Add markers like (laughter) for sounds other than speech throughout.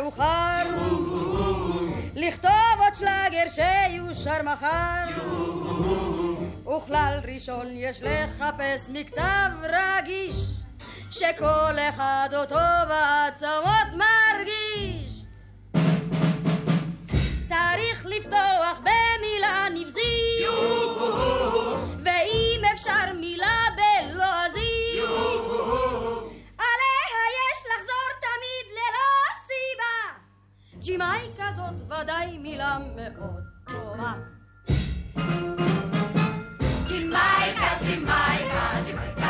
מאוחר. לכתוב עוד שלאגר שיושר מחר. וכלל ראשון יש לחפש מקצב רגיש שכל אחד אותו בעצמות מרגיש. צריך לפתוח במילה ג'ימייקה זאת ודאי מילה מאוד טובה. ג'ימייקה, ג'ימייקה, ג'ימייקה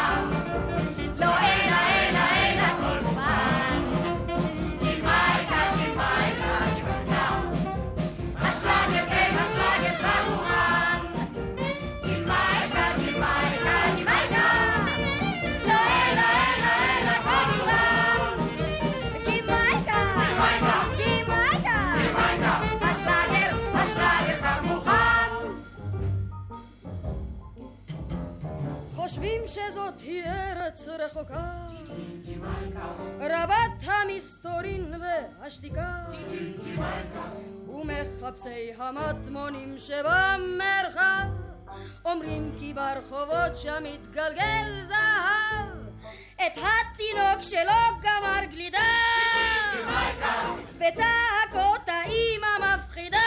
חושבים שזאת היא ארץ רחוקה. רבת המסתורין והשתיקה. ומחפשי המטמונים שבמרחב. אומרים כי ברחובות שם מתגלגל זהב. את התינוק שלו גמר גלידה. בצעקות האימא מפחידה.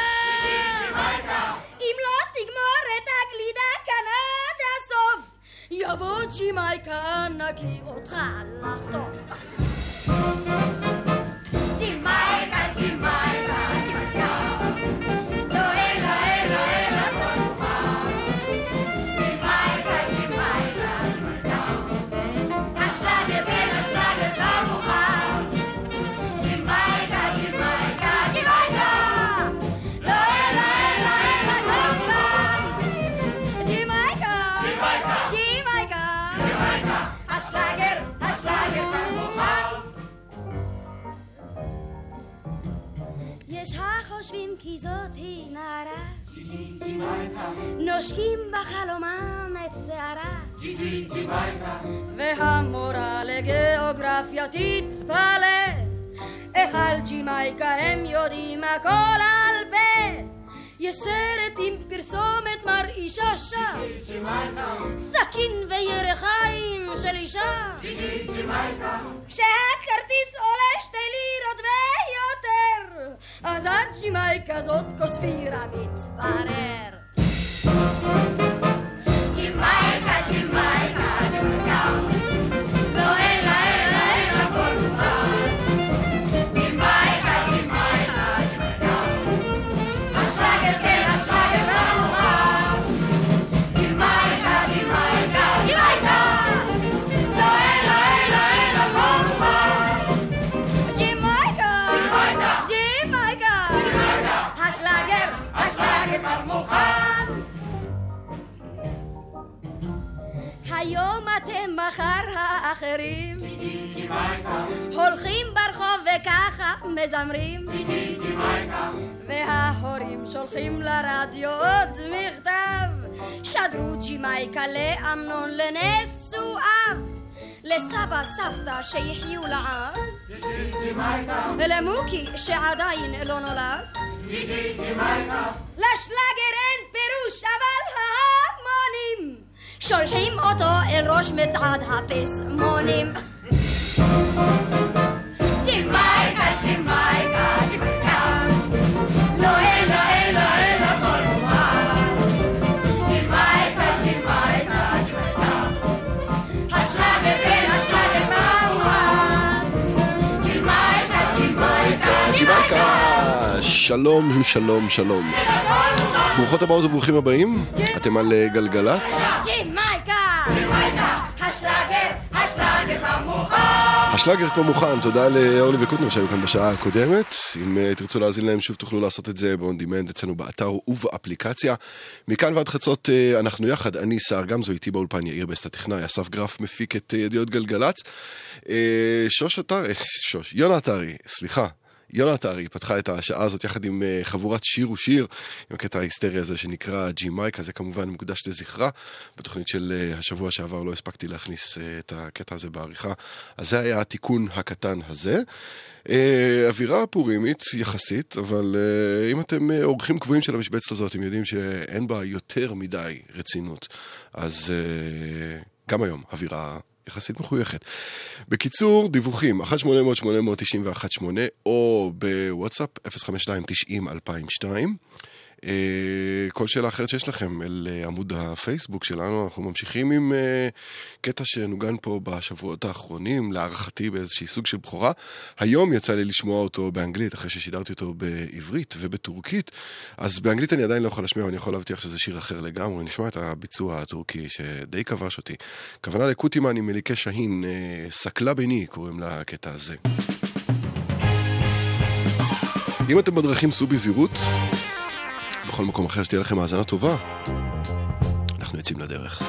אם לא תגמור את הגלידה כאן עד הסוף io voci mai canna che ho trallahto. Cimaica, cimaica. יש החושבים כי זאת היא נערה. נושקים בחלומם את שערה. והמורה לגיאוגרפיה תתפלא. איך על ג'ימייקה הם יודעים הכל על פה יש סרט עם פרסומת מרעישה שם סכין וירחיים של אישה. כשהכרטיס עולה שתי לירות ויותר אז הג'ימייקה זאת כוספירה מתברר ג'ימייקה, ג'ימייקה, הולכים ברחוב וככה מזמרים. וההורים שולחים לרדיו עוד מכתב. שדרו ג'ימייקה לאמנון לנשואיו לסבא סבתא שיחיו לעד. ולמוקי שעדיין לא נולד. לשלאגר אין פירוש אבל ההמונים. שולחים אותו אל ראש מצעד הפסמונים שלום, שלום, שלום. ברוכות הבאות וברוכים הבאים, אתם על אה, גלגלצ. השלאגר כבר מוכן, תודה לאורלי וקוטנר שהיו כאן בשעה הקודמת. אם uh, תרצו להאזין להם שוב תוכלו לעשות את זה ב-on demand אצלנו באתר ובאפליקציה. מכאן ועד חצות uh, אנחנו יחד, אני סער גמזו, איתי באולפן יאיר בסט הטכנאי, אסף גרף מפיק את uh, ידיעות גלגלצ. Uh, שוש אתרי, שוש, יונה אתרי, סליחה. יונה עטרי פתחה את השעה הזאת יחד עם אה, חבורת שיר ושיר, עם הקטע ההיסטרי הזה שנקרא ג'י מייק, הזה כמובן מוקדש לזכרה. בתוכנית של אה, השבוע שעבר לא הספקתי להכניס אה, את הקטע הזה בעריכה, אז זה היה התיקון הקטן הזה. אווירה פורימית יחסית, אבל אם אתם אורחים קבועים של המשבצת הזאת, אתם יודעים שאין בה יותר מדי רצינות. אז גם היום, אווירה יחסית מחויכת. בקיצור, דיווחים, 1-800-891-8 או בוואטסאפ 052-90-2002. אה, כל שאלה אחרת שיש לכם אל אה, עמוד הפייסבוק שלנו, אנחנו ממשיכים עם אה, קטע שנוגן פה בשבועות האחרונים, להערכתי באיזשהי סוג של בכורה. היום יצא לי לשמוע אותו באנגלית, אחרי ששידרתי אותו בעברית ובטורקית, אז באנגלית אני עדיין לא יכול להשמיע, אני יכול להבטיח שזה שיר אחר לגמרי. נשמע את הביצוע הטורקי שדי כבש אותי. כוונה לקוטימן עם מליקי שהין, סקלה ביני קוראים לקטע הזה. אם אתם בדרכים סעו בזהירות. בכל מקום אחר שתהיה לכם האזנה טובה. אנחנו יוצאים לדרך.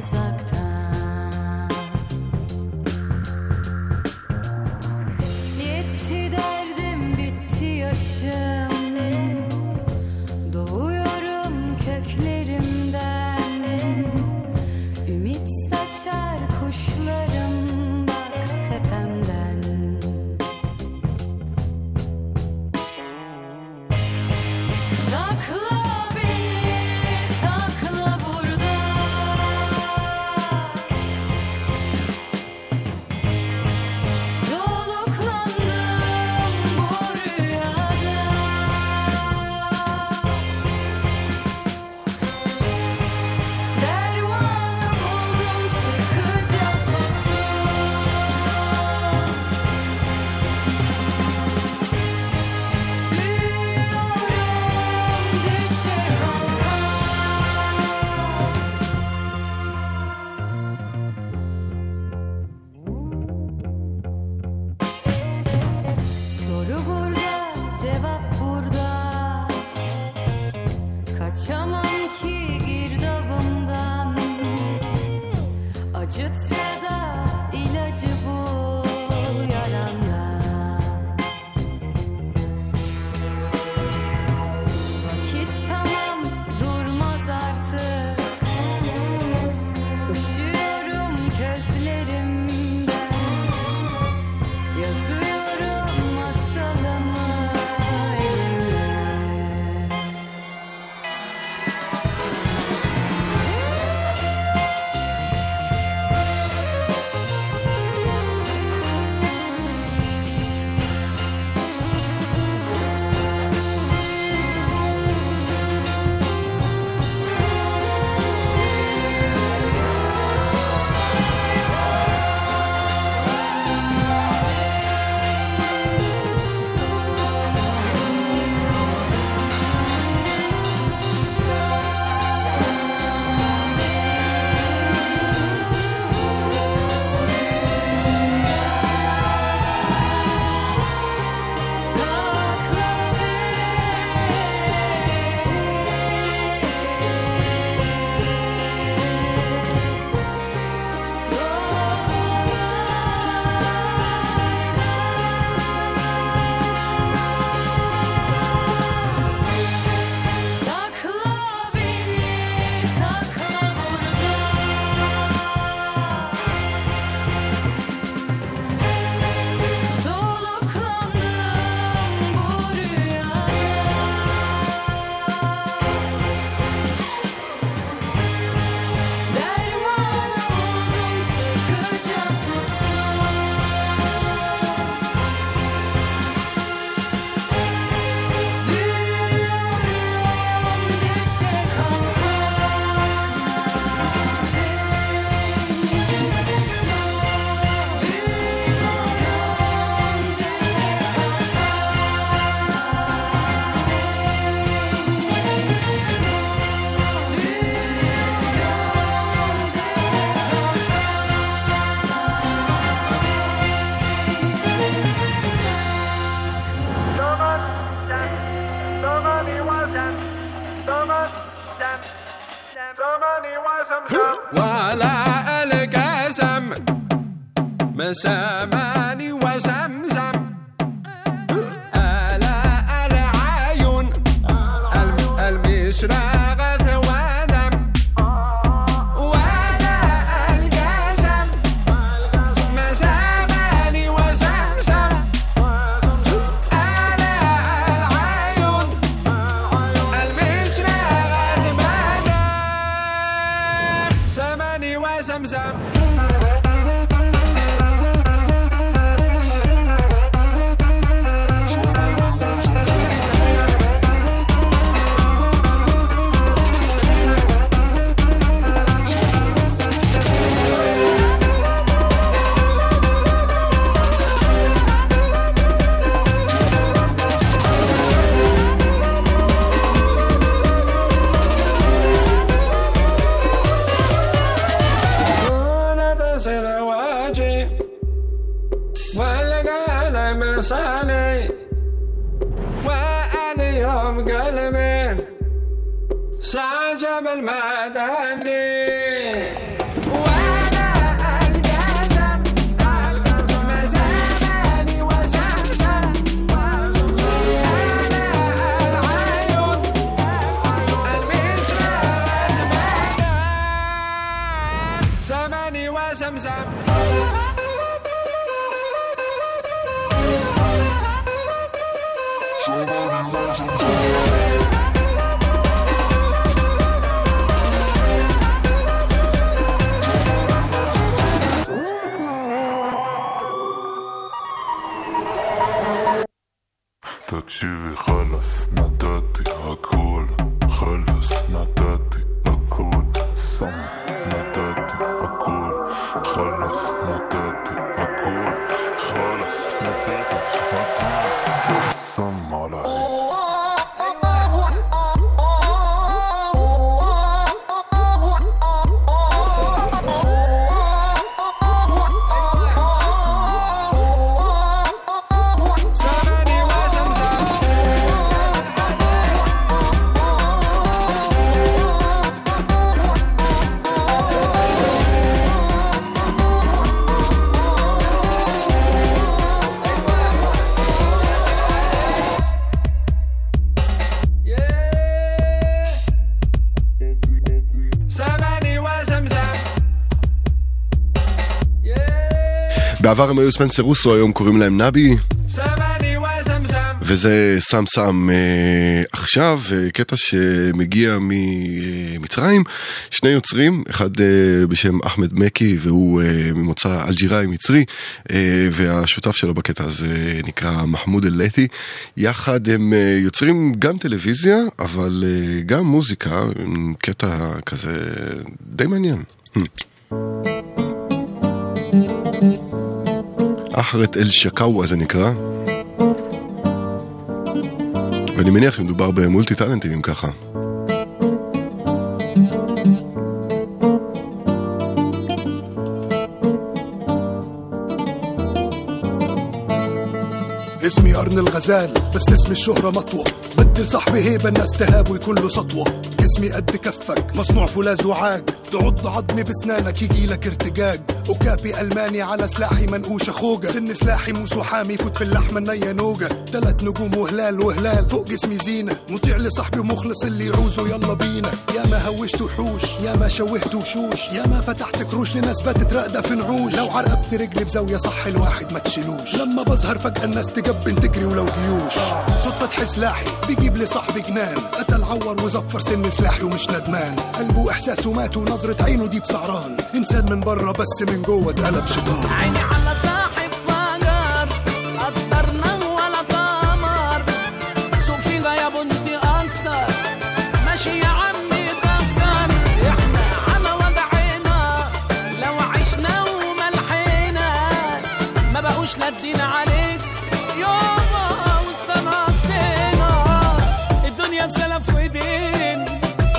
uzak مساماني בעבר הם היו ספנסר רוסו, היום קוראים להם נבי. וזה סם סם אה, עכשיו, אה, קטע שמגיע ממצרים, שני יוצרים, אחד אה, בשם אחמד מקי והוא אה, ממוצא אלג'יראי מצרי, אה, והשותף שלו בקטע הזה אה, נקרא מחמוד אל-לטי. יחד הם אה, יוצרים גם טלוויזיה, אבל אה, גם מוזיקה, קטע כזה די מעניין. Hm. אחרת אל שקאווה זה נקרא. ואני מניח שמדובר במולטי טאלנטים אם ככה. اسمي قرن الغزال بس اسم الشهرة مطوة بدل صاحبي هيبة الناس تهاب ويكون له سطوة جسمي قد كفك مصنوع فولاذ وعاج تعض عظمي بسنانك يجيلك ارتجاج وكابي ألماني على سلاحي منقوشة خوجة. سن سلاحي موس وحامي فوت في اللحمة النية نوجة. تلات نجوم وهلال وهلال فوق جسمي زينة. مطيع لصاحبي ومخلص اللي يعوزه يلا بينا. يا ما هوشت وحوش يا ما شوهت وشوش. يا ما فتحت كروش لناس باتت راقدة في نعوش. لو عرقبت رجلي بزاوية صح الواحد ما تشيلوش. لما بظهر فجأة الناس تجبن تجري ولو جيوش. صوت فتح سلاحي بيجيب لي صاحبي جنان. قتل عور وزفر سن سلاحي ومش ندمان. قلبه احساسه مات ونظرة عينه دي بسعران إنسان من بره بس من جوه اتقلب شيطان عيني على صاحب فجر قدرنا ولا قمر. فيها يا بنتي أكتر. ماشي يا عمي دكر إحنا على وضعنا لو عشنا وملحنا ما بقوش لدينا عليك. يابا واستنصتنا الدنيا سلف ودين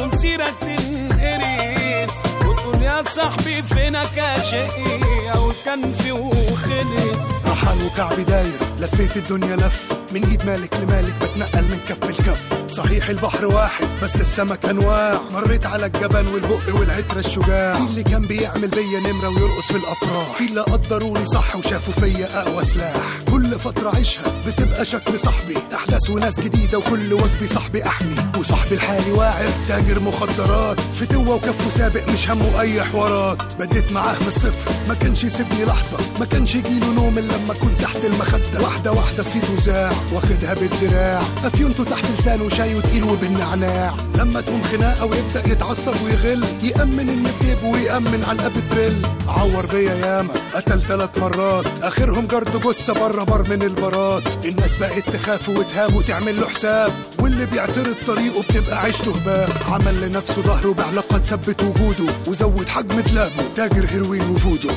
ومسيرك تنقريس. وتقول يا صاحبي فينك يا شقي أو كان في وخلص. سرحان وكعبي داير لفيت الدنيا لف. من إيد مالك لمالك بتنقل من كف لكف. صحيح البحر واحد بس السمك أنواع. مريت على الجبل والبق والعترة الشجاع. في اللي كان بيعمل بيا نمرة ويرقص في الأفراح. في اللي قدروني صح وشافوا فيا أقوى سلاح. كل فترة عيشها بتبقى شكل صاحبي أحداث وناس جديدة وكل وجبي صاحبي أحمي. وصاحبي الحالي واعر تاجر مخدرات. فتوة وكفه سابق مش همه أي حوارات. بديت معاه من الصفر. ما كانش يسيبني لحظة. ما كانش يجيله نوم إلا لما كنت تحت المخدة. واحدة واحدة صيته زاع. واخدها بالدراع. أفيونته تحت لسانه شاي وتقيل وبالنعناع. لما تقوم خناقة ويبدأ يتعصب ويغل يأمن إن في جيبه ويأمن على الأب تريل عور بيا ياما. قتل ثلاث مرات. آخرهم جرد جثة بره. بر من البارات الناس بقت تخاف وتهاب وتعمل له حساب. واللي بيعترض طريقه بتبقى عيشته هباب عمل لنفسه ظهره بعلاقة تثبت وجوده وزود حجم دلابه تاجر هيروين وفودو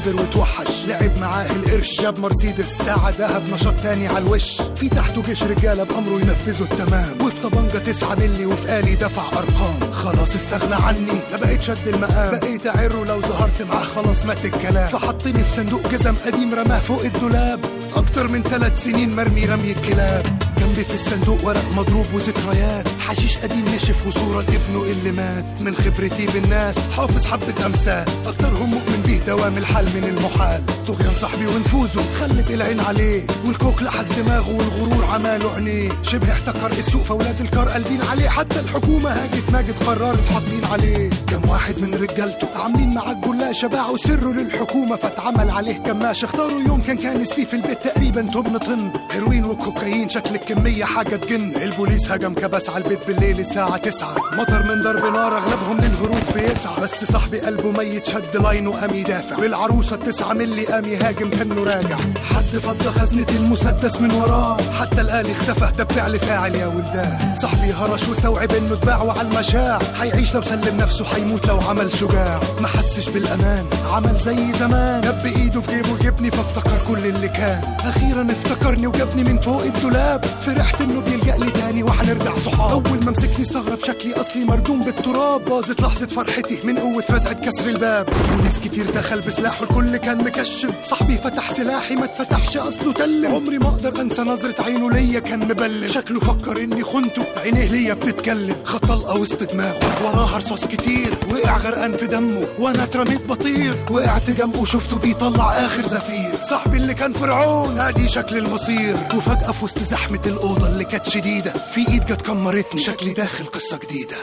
كبر وتوحش. لعب معاه القرش جاب مرسيدس. ساعة دهب نشاط تاني على الوش. في تحته جيش رجالة بأمره ينفذوا التمام. وفي طبنجة تسعة ملي وفي آلي دفع أرقام. خلاص استغنى عني. ما بقيت شد المقام بقيت أعره لو ظهرت معاه خلاص مات الكلام. فحطني في صندوق جزم قديم رماه فوق الدولاب. أكتر من ثلاث سنين مرمي رمي الكلاب. جنبي في الصندوق ورق مضروب وذكريات حشيش قديم نشف وصورة ابنه اللي مات. من خبرتي بالناس. حافظ حبة أمثال. أكترهم مؤمن دوام الحال من المحال. طغيان صاحبي ونفوذه خلت العين عليه. والكوك لحس دماغه والغرور عماله عينيه شبه احتكر السوق فولاد الكار قلبين عليه. حتى الحكومة هاجت ماجد قررت حاطين عليه. كم واحد من رجالته عاملين معاه جلاشه باعوا سره للحكومة فاتعمل عليه كماش. اختاروا يوم كان كانس فيه في البيت تقريبا تمن طن هيروين وكوكايين شكل الكمية حاجة تجن. البوليس هجم كبس على البيت بالليل الساعة تسعة. مطر من ضرب نار أغلبهم للهروب بيسعى. بس صاحبي قلبه ميت شد لاينه قام يدافع والعروسة التسعة ملي قام يهاجم كانه راجع حد فض خزنة المسدس من وراه. حتى الآلي اختفى ده بفعل فاعل يا ولدان صاحبي هرش واستوعب إنه اتباع على المشاع. هيعيش لو سلم نفسه هيموت لو عمل شجاع. ما حسش بالأمان عمل زي زمان. جاب إيده في جيبه جبني فافتكر كل اللي كان. أخيرا افتكرني وجابني من فوق الدولاب. فرحت إنه بيلجأ لي تاني وهنرجع صحاب. أول ما مسكني استغرب شكلي أصلي مردوم بالتراب. باظت لحظة فرحتي من قوة رزعه كسر الباب. وناس كتير دخل بسلاحه الكل كان مكشم صاحبي فتح سلاحي ما اتفتحش أصله تلم. عمري ما أقدر أنسى نظرة عينه ليا كان مبلم شكله فكر إني خنته. عينيه ليا بتتكلم. خد طلقه وسط دماغه. وراها رصاص كتير. وقع غرقان في دمه. وأنا اترميت بطير. وقعت جنبه شفته بيطلع آخر زفير. صاحبي اللي كان فرعون. ادي شكل المصير. وفجأة في وسط زحمة الأوضة اللي كانت شديدة في إيد جت كمرتني. شكلي داخل قصة جديدة.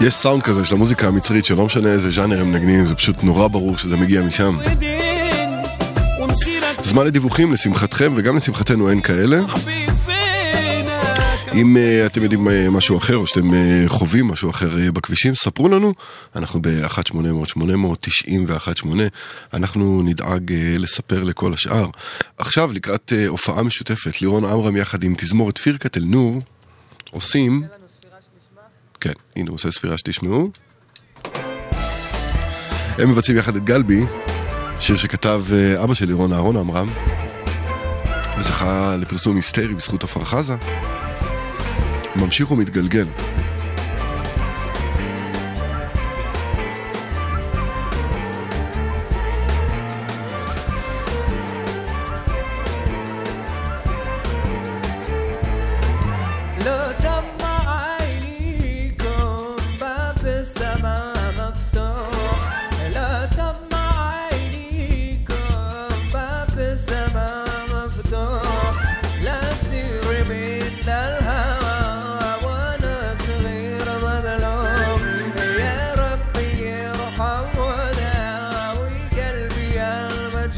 יש סאונד כזה של המוזיקה המצרית, שלא משנה איזה ז'אנר הם נגנים, זה פשוט נורא ברור שזה מגיע משם. זמן לדיווחים, לשמחתכם וגם לשמחתנו אין כאלה. אם uh, אתם יודעים uh, משהו אחר או שאתם uh, חווים משהו אחר uh, בכבישים, ספרו לנו. אנחנו ב-1800-891-8, אנחנו נדאג uh, לספר לכל השאר. עכשיו, לקראת uh, הופעה משותפת, לירון עמרם יחד עם תזמורת פירקת אל-נור, עושים... כן, הנה הוא עושה ספירה שתשמעו. הם מבצעים יחד את גלבי, שיר שכתב uh, אבא של לירון אהרון עמרם, וזכה לפרסום היסטרי בזכות עפר חזה. ממשיך ומתגלגל.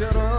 Angelo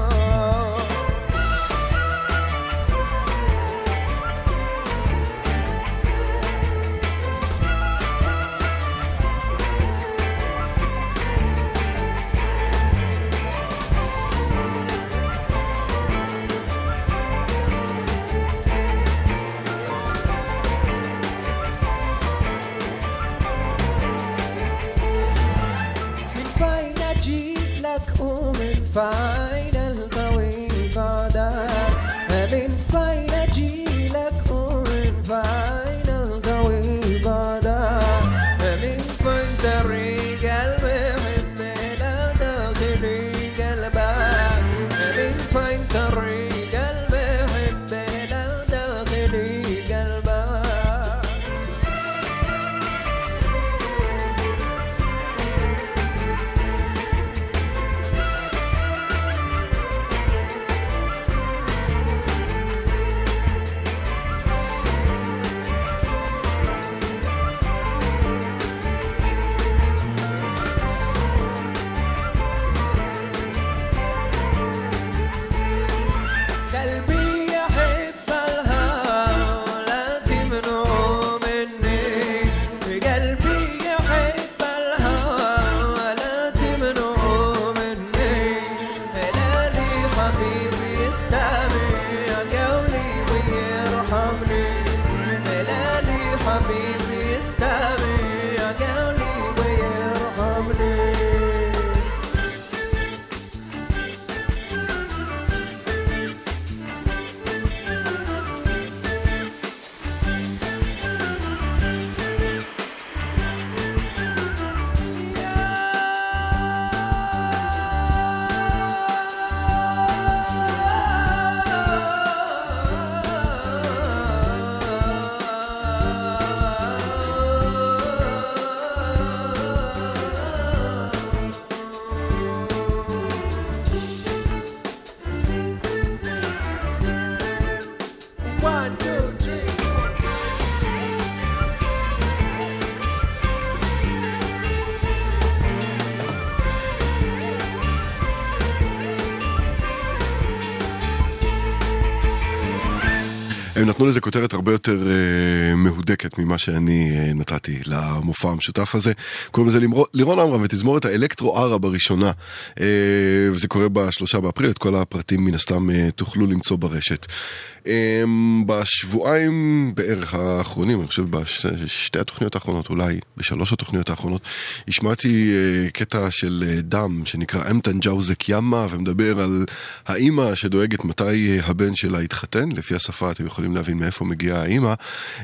נתנו לזה כותרת הרבה יותר אה, מהודקת ממה שאני אה, נתתי למופע המשותף הזה. קוראים לזה לירון עמרם ותזמורת האלקטרו ערה בראשונה, אה, וזה קורה בשלושה באפריל, את כל הפרטים מן הסתם אה, תוכלו למצוא ברשת. אה, בשבועיים בערך האחרונים, אני חושב בשתי התוכניות האחרונות, אולי בשלוש התוכניות האחרונות, השמעתי אה, קטע של אה, דם שנקרא אמתן ג'אוזק ימה, ומדבר על האימא שדואגת מתי אה, הבן שלה יתחתן, לפי השפה אתם יכולים להבין מאיפה מגיעה האימא,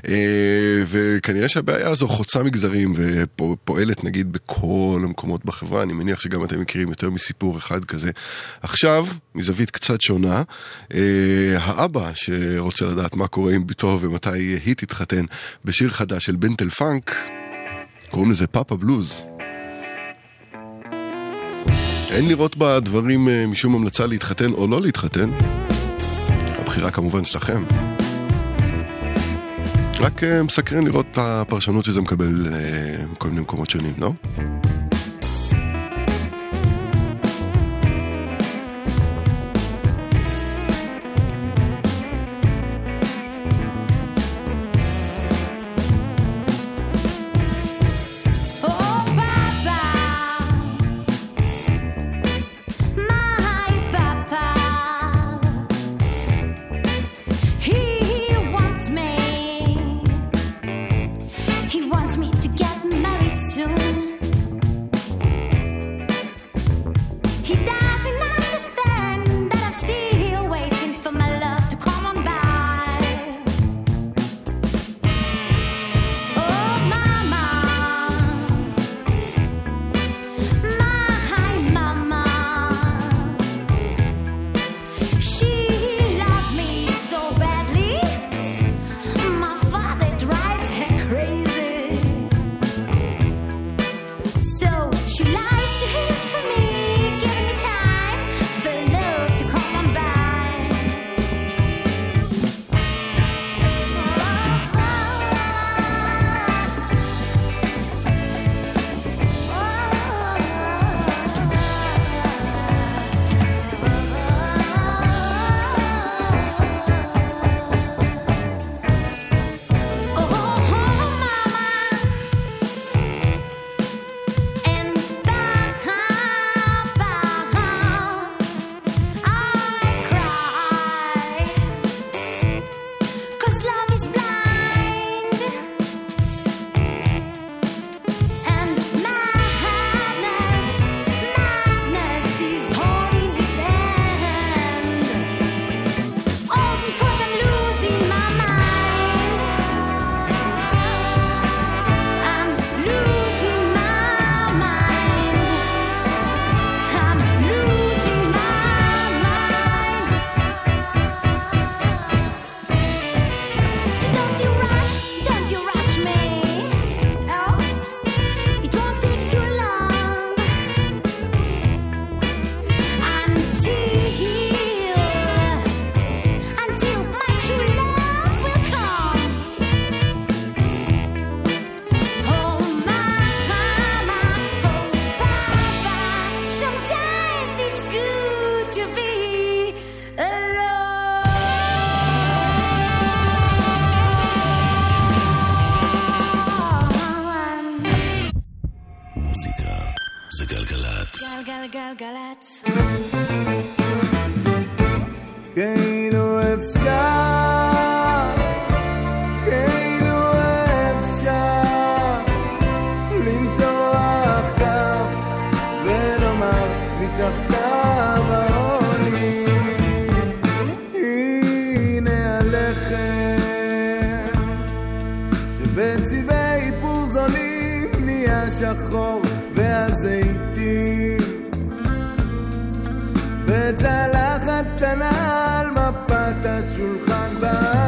אה, וכנראה שהבעיה הזו חוצה מגזרים ופועלת נגיד בכל המקומות בחברה, אני מניח שגם אתם מכירים יותר מסיפור אחד כזה. עכשיו, מזווית קצת שונה, האבא שרוצה לדעת מה קורה עם בתו ומתי היא תתחתן, בשיר חדש של בנטל פאנק, קוראים לזה פאפה בלוז. אין לראות בדברים אה, משום המלצה להתחתן או לא להתחתן. הבחירה כמובן שלכם. רק אה, מסקרן לראות את הפרשנות שזה מקבל אה, מכל מיני מקומות שונים, לא? בצלחת קטנה על מפת השולחן. באוויר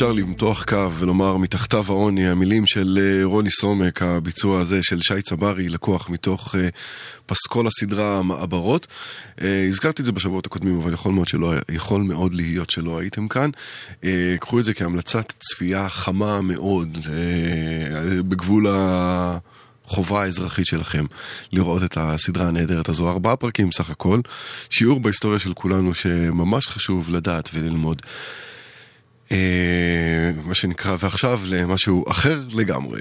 אפשר למתוח קו ולומר מתחתיו העוני, המילים של אה, רוני סומק, הביצוע הזה של שי צברי, לקוח מתוך אה, פסקול הסדרה המעברות. אה, הזכרתי את זה בשבועות הקודמים, אבל יכול מאוד, שלא, יכול מאוד להיות שלא הייתם כאן. קחו את זה כהמלצת צפייה חמה מאוד, בגבול ה... חובה האזרחית שלכם לראות את הסדרה הנהדרת הזו. ארבעה פרקים סך הכל, שיעור בהיסטוריה של כולנו שממש חשוב לדעת וללמוד. אה, מה שנקרא, ועכשיו למשהו אחר לגמרי.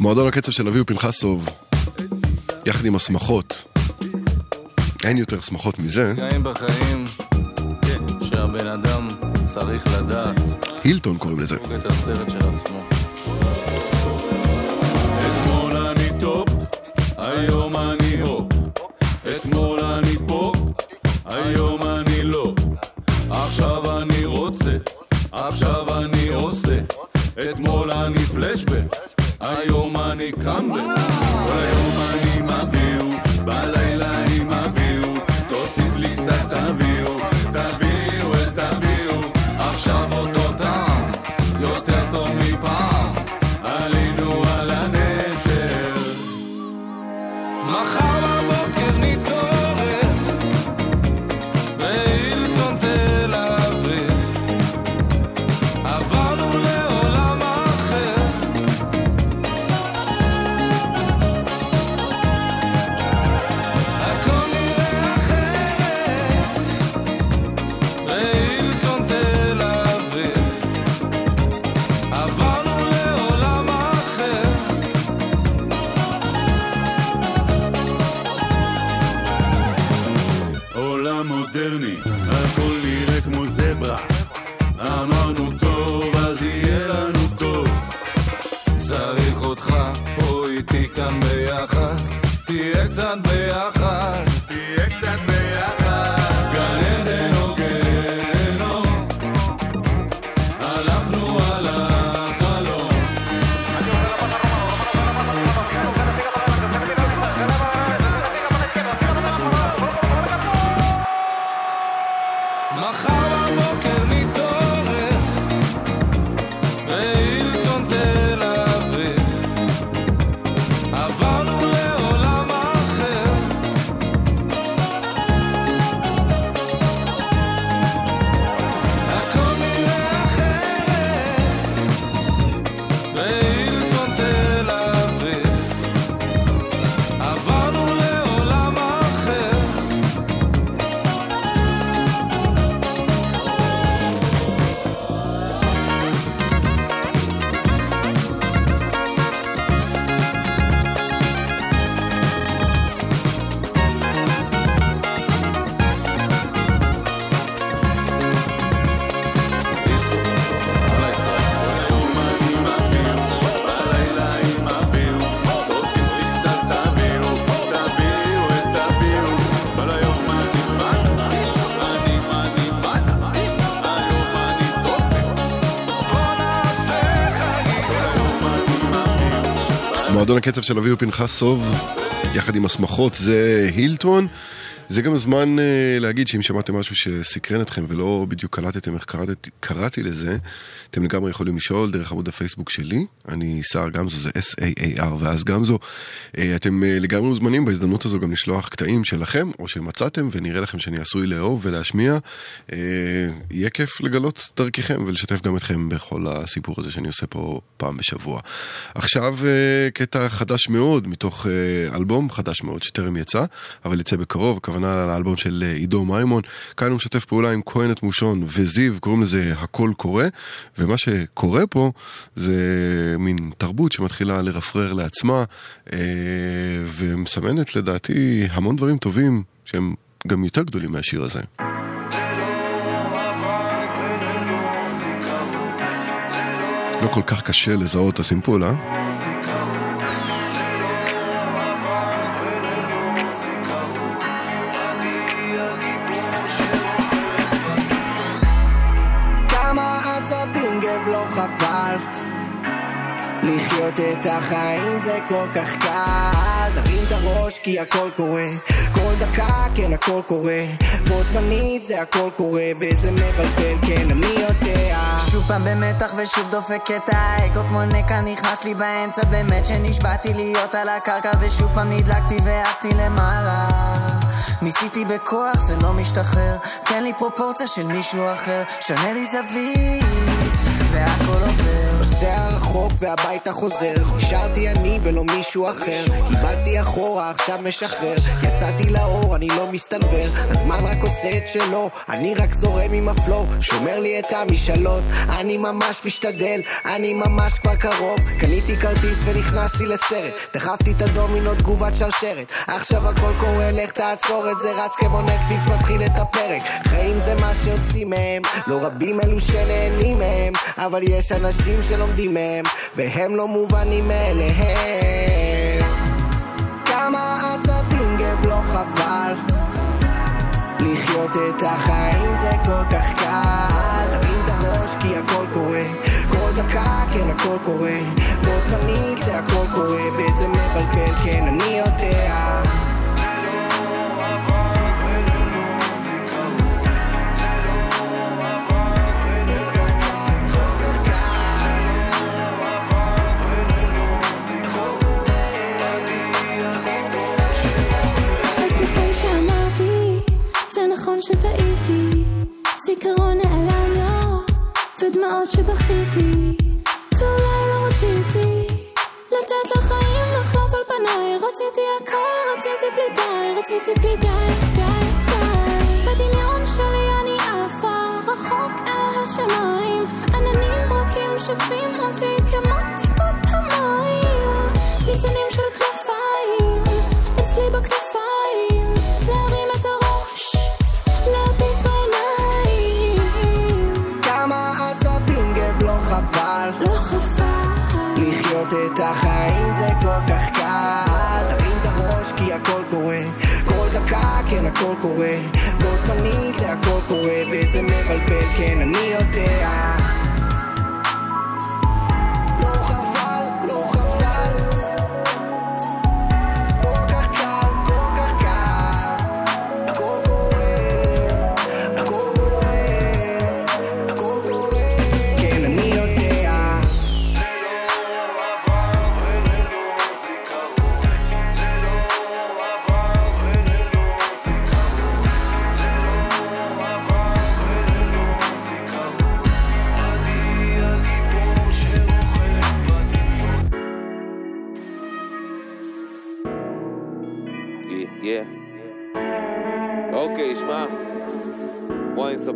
מועדון הקצב של אביהו פנחסוב, יחד עם השמחות. אין יותר שמחות מזה. רגעים בחיים שהבן אדם צריך לדעת הילטון קוראים לזה. את הסרט של עצמו. אתמול אני טופ, היום אני הופ. אתמול אני פה, היום עכשיו אני עושה. אתמול אני פלשבק, היום אני קאמבק. כל היום מועדון הקצב של אביהו פנחסוב, יחד עם השמחות, זה הילטון. זה גם הזמן uh, להגיד שאם שמעתם משהו שסקרן אתכם ולא בדיוק קלטתם איך קראתי, קראתי לזה, אתם לגמרי יכולים לשאול דרך עמוד הפייסבוק שלי, אני סער גמזו, זה S-A-A-R ואז גמזו. Uh, אתם uh, לגמרי מוזמנים בהזדמנות הזו גם לשלוח קטעים שלכם או שמצאתם ונראה לכם שאני עשוי לאהוב ולהשמיע. Uh, יהיה כיף לגלות דרככם ולשתף גם אתכם בכל הסיפור הזה שאני עושה פה פעם בשבוע. עכשיו קטע חדש מאוד מתוך אלבום חדש מאוד שטרם יצא, אבל יצא בקרוב, הכוונה לאלבום של עידו מימון. כאן הוא משתף פעולה עם כהנת מושון וזיו, קוראים לזה הכל קורה, ומה שקורה פה זה מין תרבות שמתחילה לרפרר לעצמה, ומסמנת לדעתי המון דברים טובים שהם גם יותר גדולים מהשיר הזה. לא כל כך קשה לזהות את הסימפול, אה? לחיות את החיים זה כל כך קל. תרים את הראש כי הכל קורה. כל דקה כן הכל קורה. בו זמנית זה הכל קורה וזה מבלבל כן אני יודע. שוב פעם במתח ושוב דופק את האגו כמו נקע נכנס לי באמצע. באמת שנשבעתי להיות על הקרקע ושוב פעם נדלקתי ועפתי למעלה. ניסיתי בכוח זה לא משתחרר. תן לי פרופורציה של מישהו אחר. שנה לי זווית והכל עובר והביתה חוזר נשארתי אני ולא מישהו אחר. קיבלתי אחורה עכשיו משחרר. יצאתי לאור אני לא מסתנוור. הזמן רק עושה את שלו אני רק זורם עם הפלואו. שומר לי את המשאלות. אני ממש משתדל אני ממש כבר קרוב. קניתי כרטיס ונכנסתי לסרט. דחפתי את הדומינו תגובת שרשרת. עכשיו הכל קורה לך תעצור את זה. רץ כמו נטפליקס מתחיל את הפרק. חיים זה מה שעושים מהם לא רבים אלו שנהנים מהם אבל יש אנשים שלומדים מהם והם לא מובנים מאליהם. כמה עצבים גב לא חבל. לחיות את החיים זה כל כך קל. תרים את הראש כי הכל קורה. כל דקה כן הכל קורה. בו זמנית זה הכל קורה. וזה מבלבל כן אני יודע שטעיתי, זיכרון נעלם לו, ודמעות שבכיתי, ואולי לא רציתי, לתת לחיים לחלוף על פניי, רציתי הכל, רציתי בלי די, רציתי בלי די, די, די. בדמיון שלי אני עפה, רחוק אל השמיים, עננים רכים שוטפים אותי כמו טיפות המים, ניצנים של כנפיים, אצלי בכתפיים, can a meal thing.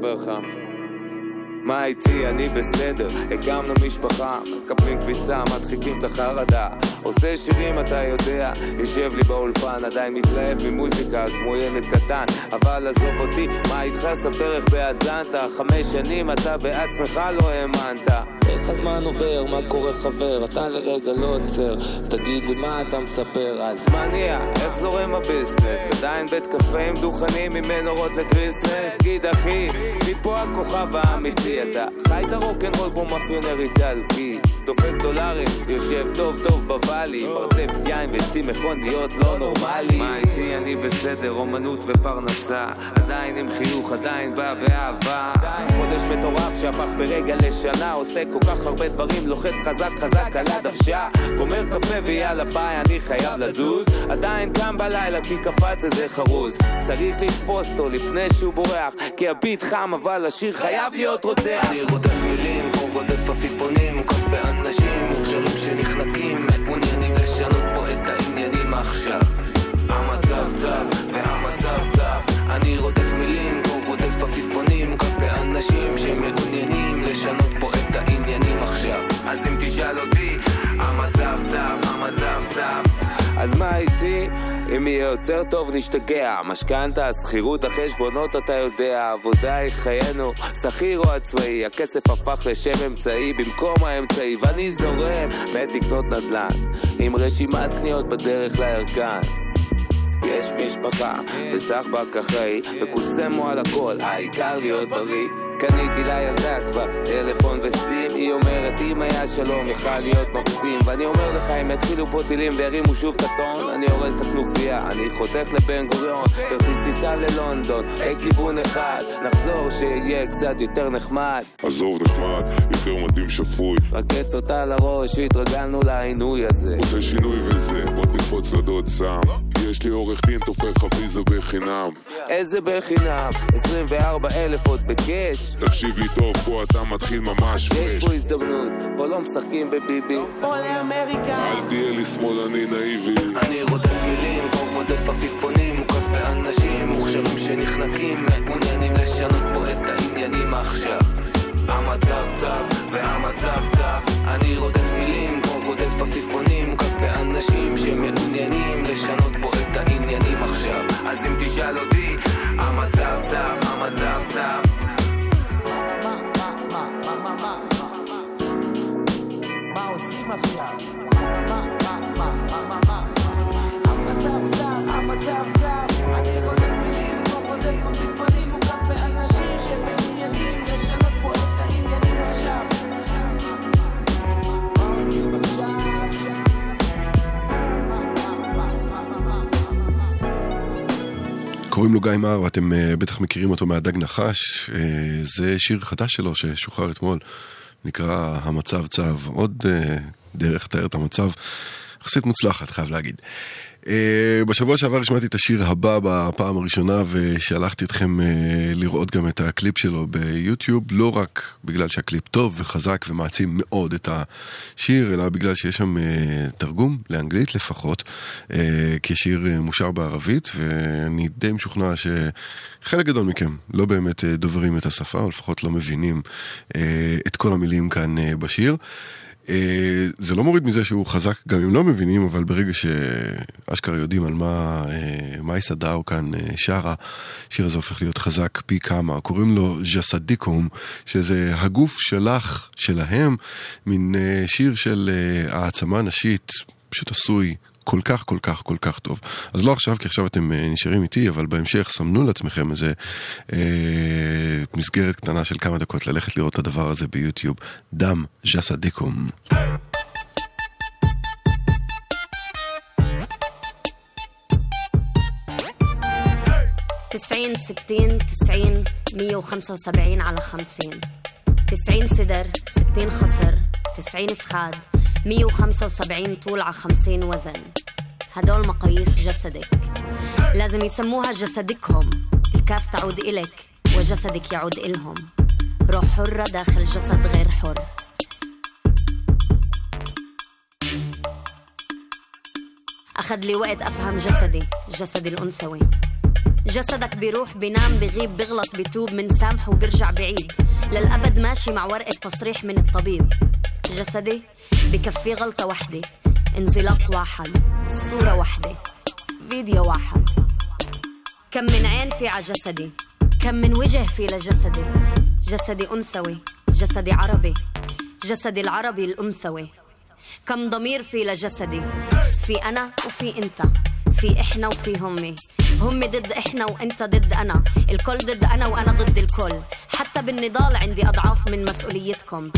לך. מה איתי, אני בסדר, הקמנו משפחה, מקפלים כביסה, מדחיקים את החרדה. עושה שירים אתה יודע, יושב לי באולפן, עדיין מתלהב ממוזיקה כמו ילד קטן. אבל עזוב אותי, מה איתך? ספר איך באטלנטה. חמש שנים אתה בעצמך לא האמנת איך הזמן עובר, מה קורה חבר, אתה לרגע לא עוצר. תגיד לי מה אתה מספר, אז מה נהיה, איך זורם הביזנס, עדיין בית קפה עם דוכנים עם מנורות לקריסמס. גיד אחי, מפה הכוכב האמיתי אתה חי את הרוקנרול כמו מאפיונר איטלקי דופק דולרים, יושב טוב טוב בוואלי מרתף יין וצי מכוניות לא נורמלי. מה איתי? אני בסדר, אומנות ופרנסה עדיין עם חיוך, עדיין בא באהבה. חודש מטורף שהפך ברגע לשנה עושה כל כך הרבה דברים, לוחץ חזק חזק על הדוושה. גומר קפה ויאללה ביי, אני חייב לזוז. עדיין קם בלילה כי קפץ איזה חרוז. צריך לתפוס אותו לפני שהוא בורח כי הביט חם אבל השיר חייב להיות רותח. אני רודף מילים כמו רודף עפיפונים שנחנקים מעוניינים לשנות פה את העניינים עכשיו. המצב צר והמצב צר אני רודף מילים כמו רודף עפיפונים כוס באנשים שמעוניינים לשנות פה את העניינים עכשיו. אז אם תשאל אותי המצב צר, המצב צר. אז מה איתי? אם יהיה יותר טוב נשתגע. משכנתה, שכירות, החשבונות אתה יודע העבודה היא חיינו, שכיר או עצמאי הכסף הפך לשם אמצעי במקום האמצעי ואני זורם מת לקנות נדל"ן עם רשימת קניות בדרך לירקן יש משפחה וסחבק אחראי וקוסמו על הכל העיקר להיות בריא קניתי לילדה כבר טלפון וסים היא אומרת אם היה שלום יכל להיות מקסים ואני אומר לך אם יתחילו פה טילים וירימו שוב את הטון. אני הורס את כנופיה אני חותך לבן גוריון כרטיס טיסה ללונדון לכיוון אחד. נחזור שיהיה קצת יותר נחמד. עזוב נחמד, יותר מדהים שפוי. רקטות על הראש התרגלנו לעינוי הזה. רוצה שינוי וזה, בוא תקפוץ לדוד סם. יש לי עורך דין תופר לך ויזה בחינם. איזה בחינם? 24 אלף עוד בקש תקשיב לי טוב, פה אתה מתחיל ממש יש פרש פה הזדמנות פה לא משחקים בביבי. אל תהיה לי שמאלני נאיבי. אני רודף מילים כמו רודף עפיפונים מוקף באנשים מוכשרים שנחנקים מעוניינים לשנות פה את העניינים עכשיו. המצב צר והמצב צר. אני רודף מילים כמו רודף עפיפונים מוקף באנשים שמעוניינים לשנות פה את העניינים עכשיו. אז אם תשאל אותי המצב צר, המצב צר עכשיו? קוראים לו גיא מר, ואתם אה, בטח מכירים אותו מהדג נחש. אה, זה שיר חדש שלו ששוחרר אתמול, נקרא המצב צו. עוד אה, דרך לתאר את המצב, יחסית מוצלחת, חייב להגיד. אה, בשבוע שעבר השמעתי את השיר הבא בפעם הראשונה ושלחתי אתכם אה, לראות גם את הקליפ שלו ביוטיוב, לא רק בגלל שהקליפ טוב וחזק ומעצים מאוד את השיר, אלא בגלל שיש שם אה, תרגום, לאנגלית לפחות, אה, מושר בערבית ואני די משוכנע שחלק גדול מכם לא באמת דוברים את השפה, או לפחות לא מבינים את כל המילים כאן בשיר. אה, זה לא מוריד מזה שהוא חזק גם אם לא מבינים, אבל ברגע שאשכרה יודעים על מה אה, מאי סדאו כאן אה, שרה, השיר הזה הופך להיות חזק פי כמה. קוראים לו ז'סדיקום, שזה הגוף שלך, שלהם, מין שיר של העצמה נשית, פשוט עשוי. כל כך, כל כך, כל כך טוב. אז לא עכשיו, כי עכשיו אתם אה, נשארים איתי, אבל בהמשך סמנו לעצמכם איזה אה, מסגרת קטנה של כמה דקות ללכת לראות את הדבר הזה ביוטיוב. דם ז'סדיקום. تسعين ستين تسعين مية وخمسة وسبعين على خمسين تسعين صدر ستين خصر تسعين فخاد مية وخمسة وسبعين طول على خمسين وزن. هدول مقاييس جسدك. لازم يسموها جسدكهم. الكاف تعود إلك وجسدك يعود إلهم. روح حرة داخل جسد غير حر. أخذ لي وقت أفهم جسدي جسدي الأنثوي. جسدك بيروح بينام بغيب بغلط بتوب من سامحه وبرجع بعيد. للأبد ماشي مع ورقة تصريح من الطبيب. جسدي بكفي غلطة وحدة. انزلاق واحد صورة واحدة فيديو واحد. كم من عين في ع جسدي كم من وجه في لجسدي جسدي. أنثوي جسدي عربي جسدي العربي الأنثوي. كم ضمير في لجسدي في أنا وفي أنت في إحنا وفي همي. هم ضد إحنا وأنت ضد أنا الكل ضد أنا وأنا ضد الكل. حتى بالنضال عندي أضعاف من مسؤوليتكم.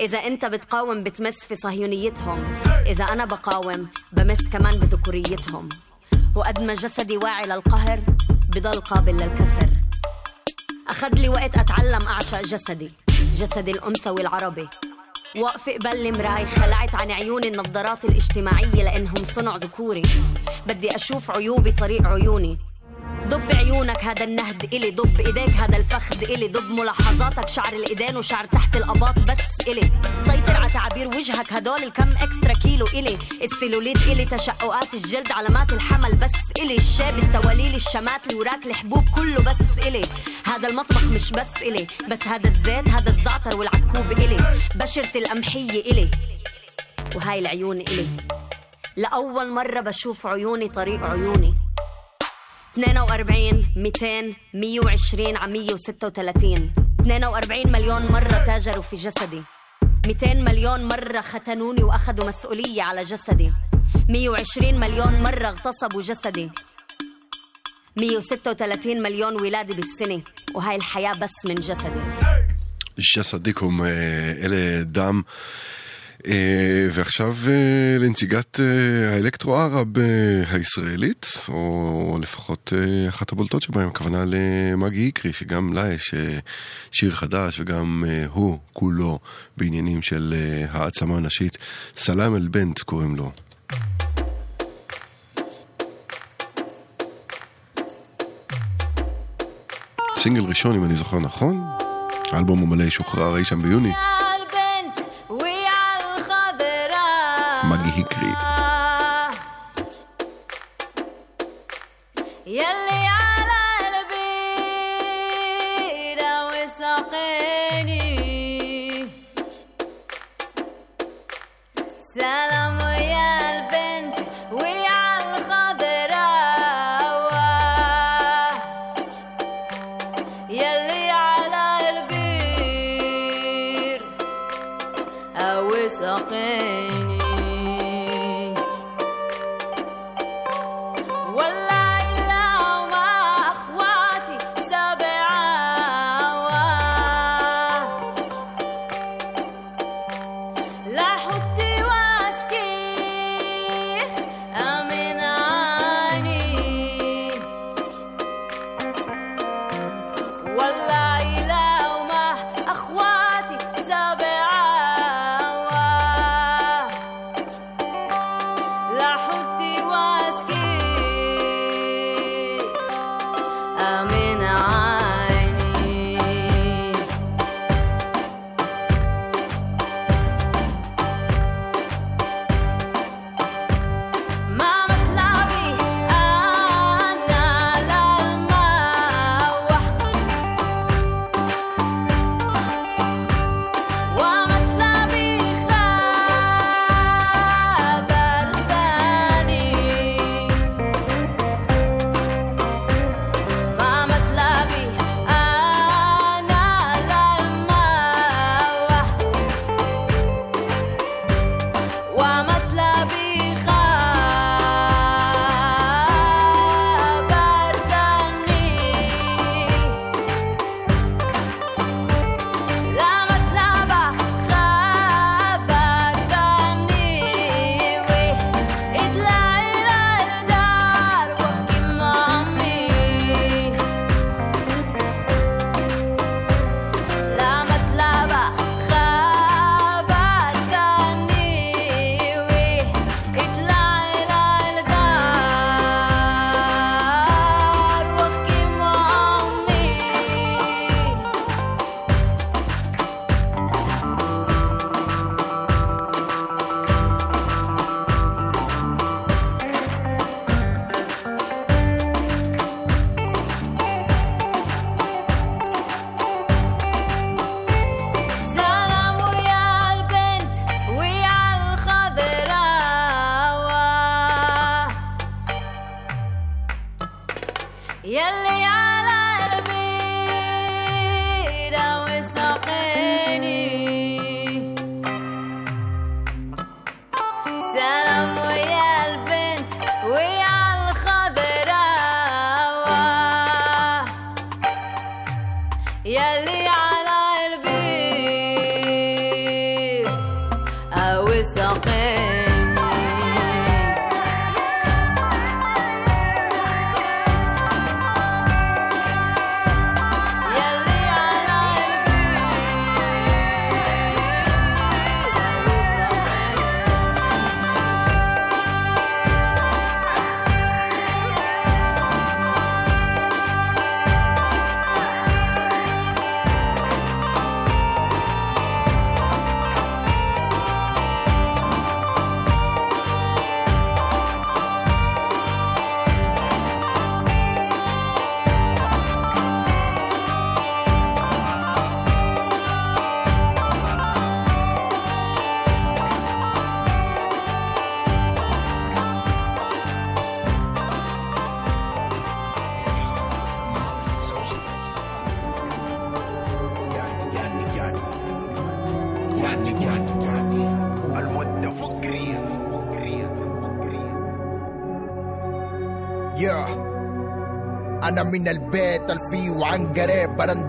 إذا أنت بتقاوم بتمس في صهيونيتهم. إذا أنا بقاوم بمس كمان بذكوريتهم. وقد ما جسدي واعي للقهر بضل قابل للكسر. أخذ لي وقت أتعلم أعشق جسدي جسدي الأنثوي العربي واقفة قبل المراي خلعت عن عيوني النظارات الاجتماعية لأنهم صنع ذكوري. بدي أشوف عيوبي طريق عيوني. ضب عيونك هذا النهد إلي ضب إيديك هذا الفخذ إلي ضب ملاحظاتك شعر الإيدين وشعر تحت الأباط بس إلي. سيطر على تعابير وجهك هدول الكم إكسترا كيلو إلي. السيلوليت إلي تشققات الجلد علامات الحمل بس إلي. الشاب التواليل الشمات الوراك الحبوب كله بس إلي. هذا المطبخ مش بس إلي بس هذا الزيت هذا الزعتر والعكوب إلي. بشرة القمحية إلي. وهاي العيون إلي. لأول مرة بشوف عيوني طريق عيوني. 42 200 120 على 136 42 مليون مرة تاجروا في جسدي. 200 مليون مرة ختنوني وأخذوا مسؤولية على جسدي. 120 مليون مرة اغتصبوا جسدي. 136 مليون ولادة بالسنة. وهاي الحياة بس من جسدي. جسدكم آه، إلي دم אה, ועכשיו אה, לנציגת אה, האלקטרו-ערב הישראלית, או לפחות אחת הבולטות שבהן, הכוונה למגי איקרי, שגם לה יש שיר חדש, וגם הוא כולו בעניינים של העצמה נשית. סלאם אל-בנט קוראים לו. סינגל ראשון, אם אני זוכר נכון, האלבום המלא שוחרר אי שם ביוני. Maggie Hickley. ساقه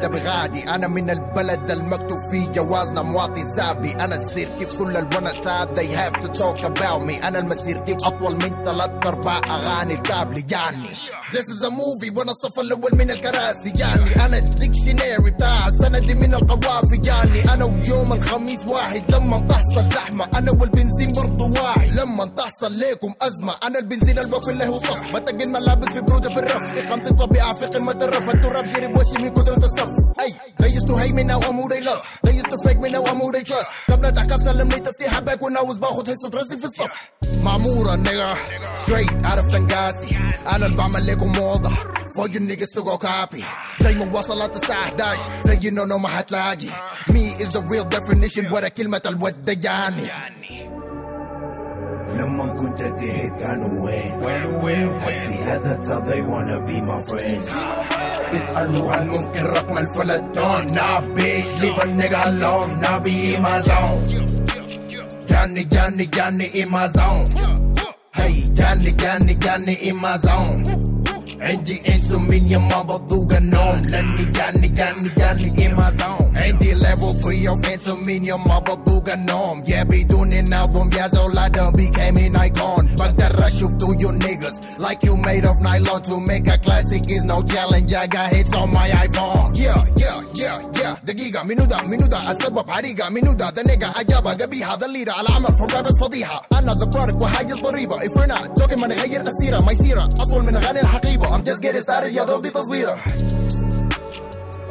برندة بغادي. أنا من البلد المكتوب فيه جوازنا مواطن سابي أنا سيرتي في كل الونسات they have to talk about me. أنا المسيرتي أطول من ثلاث أرباع أغاني الكابل يعني. This is a movie وأنا الصف الأول من الكراسي يعني. أنا الديكشنري بتاع سندي من القوافي يعني. أنا ويوم الخميس واحد لما تحصل زحمة. أنا والبنزين برضو واحد لما تحصل ليكم أزمة. أنا البنزين الوفي اللي هو صف بتقل ملابس في برودة في الرف. إقامتي الطبيعة في قمة الرف التراب شرب وشي من كثرة I was باخد حصة راسي في الصف معمورة nigga. Straight out of تنقاسي أنا اللي بعمل لكم واضح for you niggas to go copy. زي ما وصلت الساعة 11 زي انه نو ما هتلاقي me is the real definition. ولا كلمة الود يعني لما كنت تهت كانوا وين وين وين حسي هذا they wanna be my friends. اسألوا هل ممكن رقم الفلتون nah bitch leave a nigga alone. Nah be in my zone. Johnny, Johnny, Johnny in my zone. Hey, Johnny, Johnny, Johnny in my zone. Andy en su minha mamba do ganon. Let me Johnny, Johnny, Johnny in my zone. Andy level 3 offense su minha mamba do ganon. Yeah, be doing an album, yeah, so I done became an icon. But that rush you through you niggas, like you made of nylon. To make a classic is no challenge, I got hits on my iPhone. Yeah, yeah, yeah yeah. دقيقة منو ده منو ده السبب حريقة منو ده ده نيجا عجابة قبيحة ذا الليرة على عمل from rappers فضيحة أنا the product وحاجز ضريبة if we're not talking ما نغير السيرة ما يصيرة أطول من أغاني الحقيبة I'm just getting started يا دي تصويرة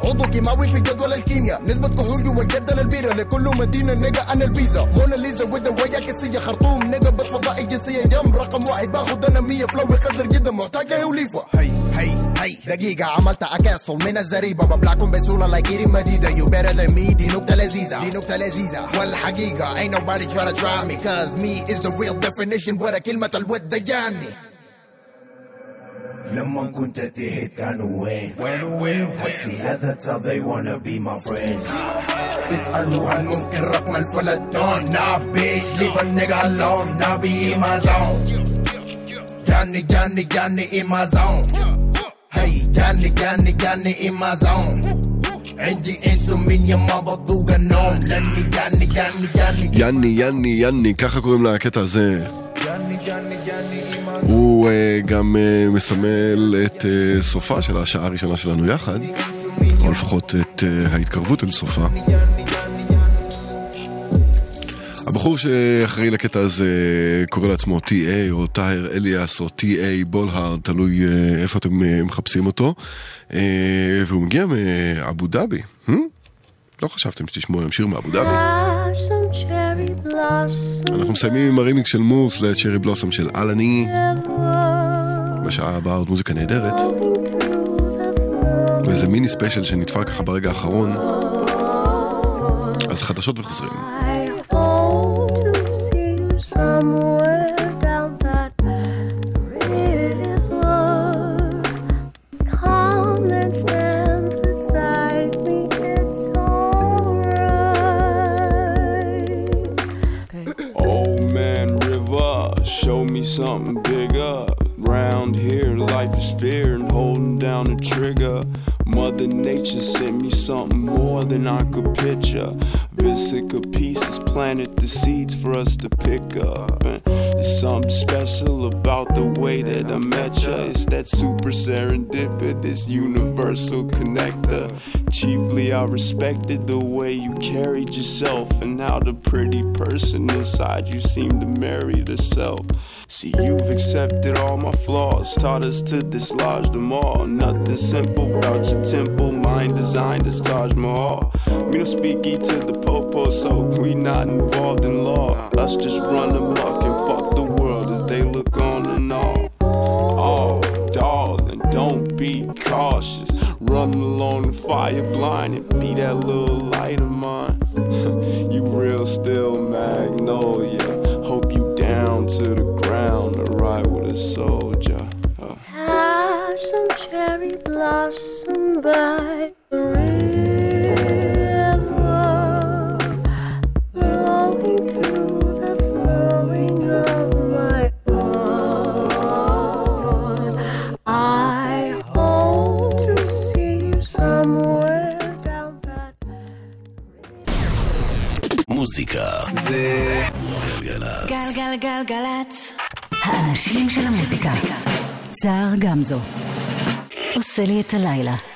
عضو كيماوي في جدول الكيمياء نسبة كحول جوا الجردل البيرة لكل مدينة نيجا أنا الفيزا. موناليزا I can see خرطوم نيجا بس فضائي جنسية. جم رقم واحد باخد أنا مية. فلو خزر جدا. محتاج له وليفة هي هي هي دقيقة عملت أكاسل من الزريبة ببلعكم بسهولة لايك إيري مديدة you better than me دي نكتة لذيذة دي نكتة لذيذة والحقيقة ain't nobody try to try me cause me is the real definition ولا كلمة الود جاني لما كنت تهت كانوا وين وين وين حسي هذا how they wanna be my friends اسألوا هل ممكن رقم الفلتون nah bitch leave a nigga alone nah be in my zone Johnny Johnny Johnny in my zone hey Johnny Johnny Johnny in my zone عندي انسومينيا ما بضوق النوم لاني جاني جاني جاني יאני, יאני, יאני, ככה קוראים לקטע הזה. جاني جاني جاني הוא uh, גם uh, מסמל את uh, סופה של השעה הראשונה שלנו יחד, או לפחות את uh, ההתקרבות אל סופה. הבחור שאחראי לקטע הזה קורא לעצמו T.A. או טאהר אליאס או T.A. בולהארד, תלוי uh, איפה אתם uh, מחפשים אותו, והוא מגיע מאבו דאבי. Hmm? לא חשבתם שתשמעו היום שיר מאבו דאבי? אנחנו מסיימים עם הרימיקס של מורס לצ'רי בלוסום של אלני. בשעה הבאה עוד מוזיקה נהדרת. ואיזה מיני ספיישל שנתפר ככה ברגע האחרון. אז חדשות וחוזרים. Somewhere down that river. Come and stand beside me, it's alright. Man river, show me something bigger. Round here, life is fear and holding down the trigger. Mother Nature sent me something more than I could picture purpose. pieces planted the seeds for us to pick up. And there's something special about the way that I met ya. It's that super serendipitous universal connector. Chiefly, I respected the way you carried yourself and how the pretty person inside you seemed to marry herself. See, you've accepted all my flaws, taught us to dislodge them all. Nothing simple about your temple, mind designed as Taj Mahal. We don't speak to the popo, so we not involved in law. Us just run amok they look on and all. Oh, darling, don't be cautious. Run along the fire blind and be that little light of mine. (laughs) you real still magnolia. Hope you down to the ground to ride with a soldier. Uh. Have some cherry blossom by גלגלגלגלצ. האנשים של המוזיקה. סער גמזו. עושה לי את הלילה.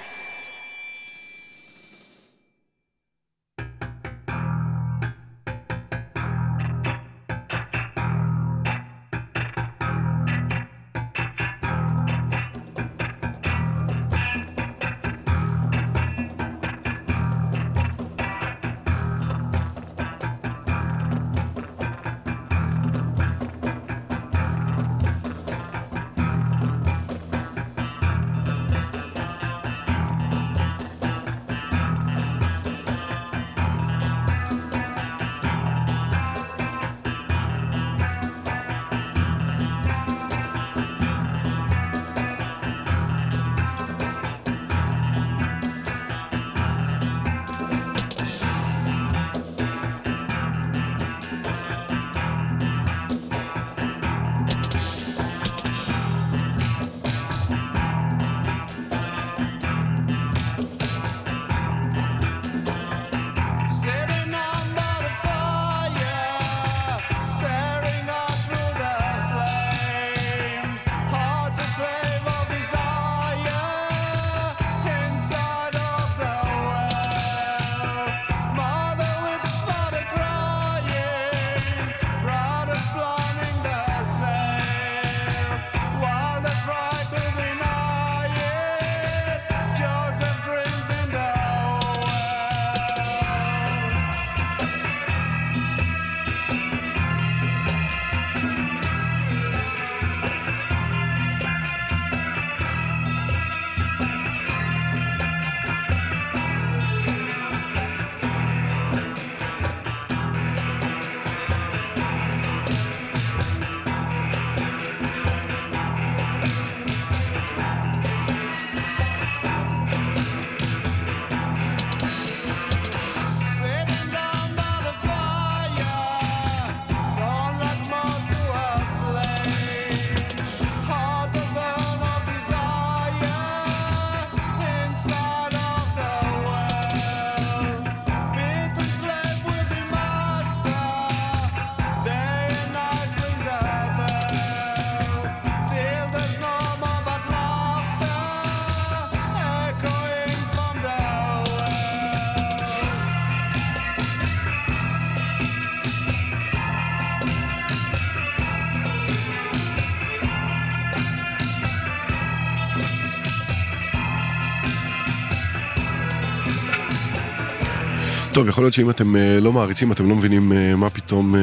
טוב, יכול להיות שאם אתם אה, לא מעריצים, אתם לא מבינים אה, מה פתאום אה,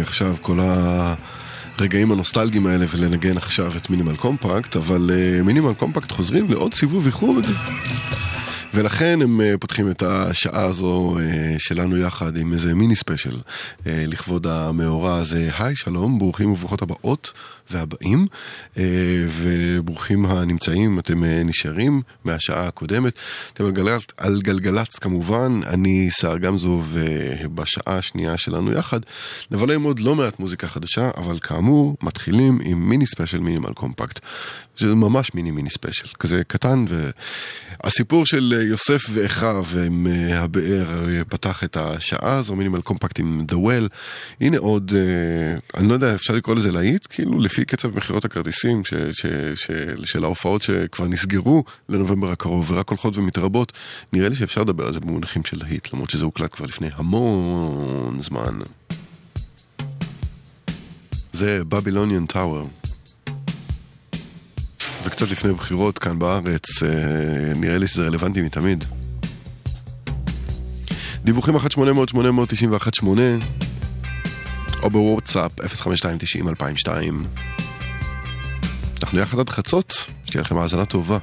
עכשיו כל הרגעים הנוסטלגיים האלה ולנגן עכשיו את מינימל קומפקט, אבל אה, מינימל קומפקט חוזרים לעוד סיבוב איחוד. ולכן הם פותחים את השעה הזו שלנו יחד עם איזה מיני ספיישל לכבוד המאורע הזה. היי, שלום, ברוכים וברוכות הבאות והבאים, אה, וברוכים הנמצאים, אתם אה, נשארים מהשעה הקודמת. אתם על גלגלצ, על גלגלצ כמובן, אני סער גמזו, ובשעה השנייה שלנו יחד נבלה עם עוד לא מעט מוזיקה חדשה, אבל כאמור, מתחילים עם מיני ספיישל מינימל קומפקט. זה ממש מיני מיני ספיישל, כזה קטן, והסיפור של אה, יוסף ואחיו עם הבאר פתח את השעה הזו, מינימל קומפקט עם The Well. הנה עוד, אני לא יודע, אפשר לקרוא לזה להיט? כאילו, לפי קצב מכירות הכרטיסים ש, ש, ש, של ההופעות שכבר נסגרו לנובמבר הקרוב ורק הולכות ומתרבות, נראה לי שאפשר לדבר על זה במונחים של להיט, למרות שזה הוקלט כבר לפני המון זמן. זה בבילוניאן טאוור. וקצת לפני בחירות כאן בארץ, אה, נראה לי שזה רלוונטי מתמיד. דיווחים 1-800-891-8 או בוואטסאפ 05290-2002 אנחנו יחד עד חצות, שתהיה לכם האזנה טובה.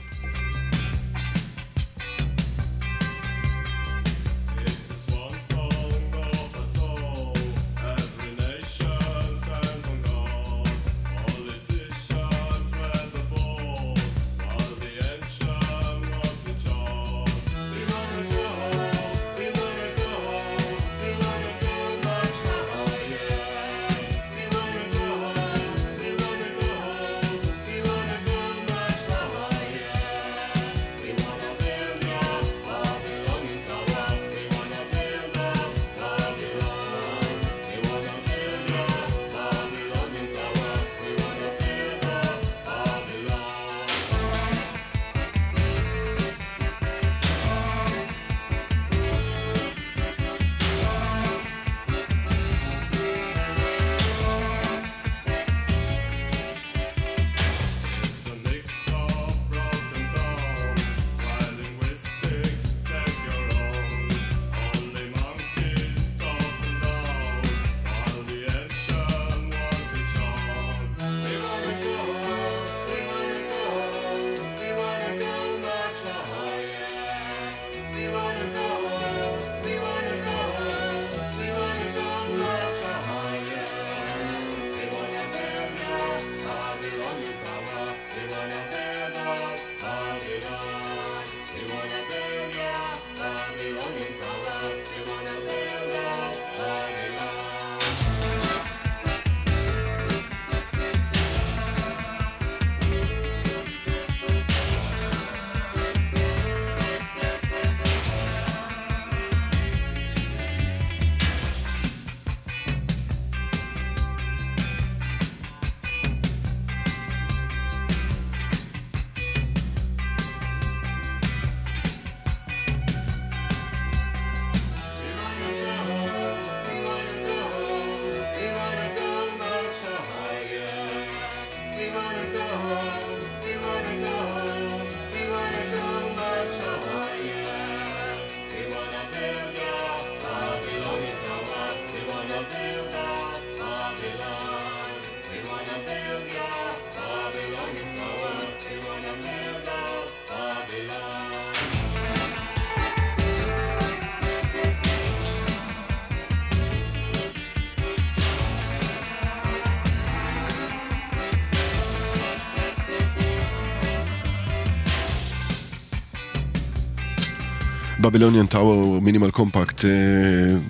Babylonian Tower מינימל קומפקט,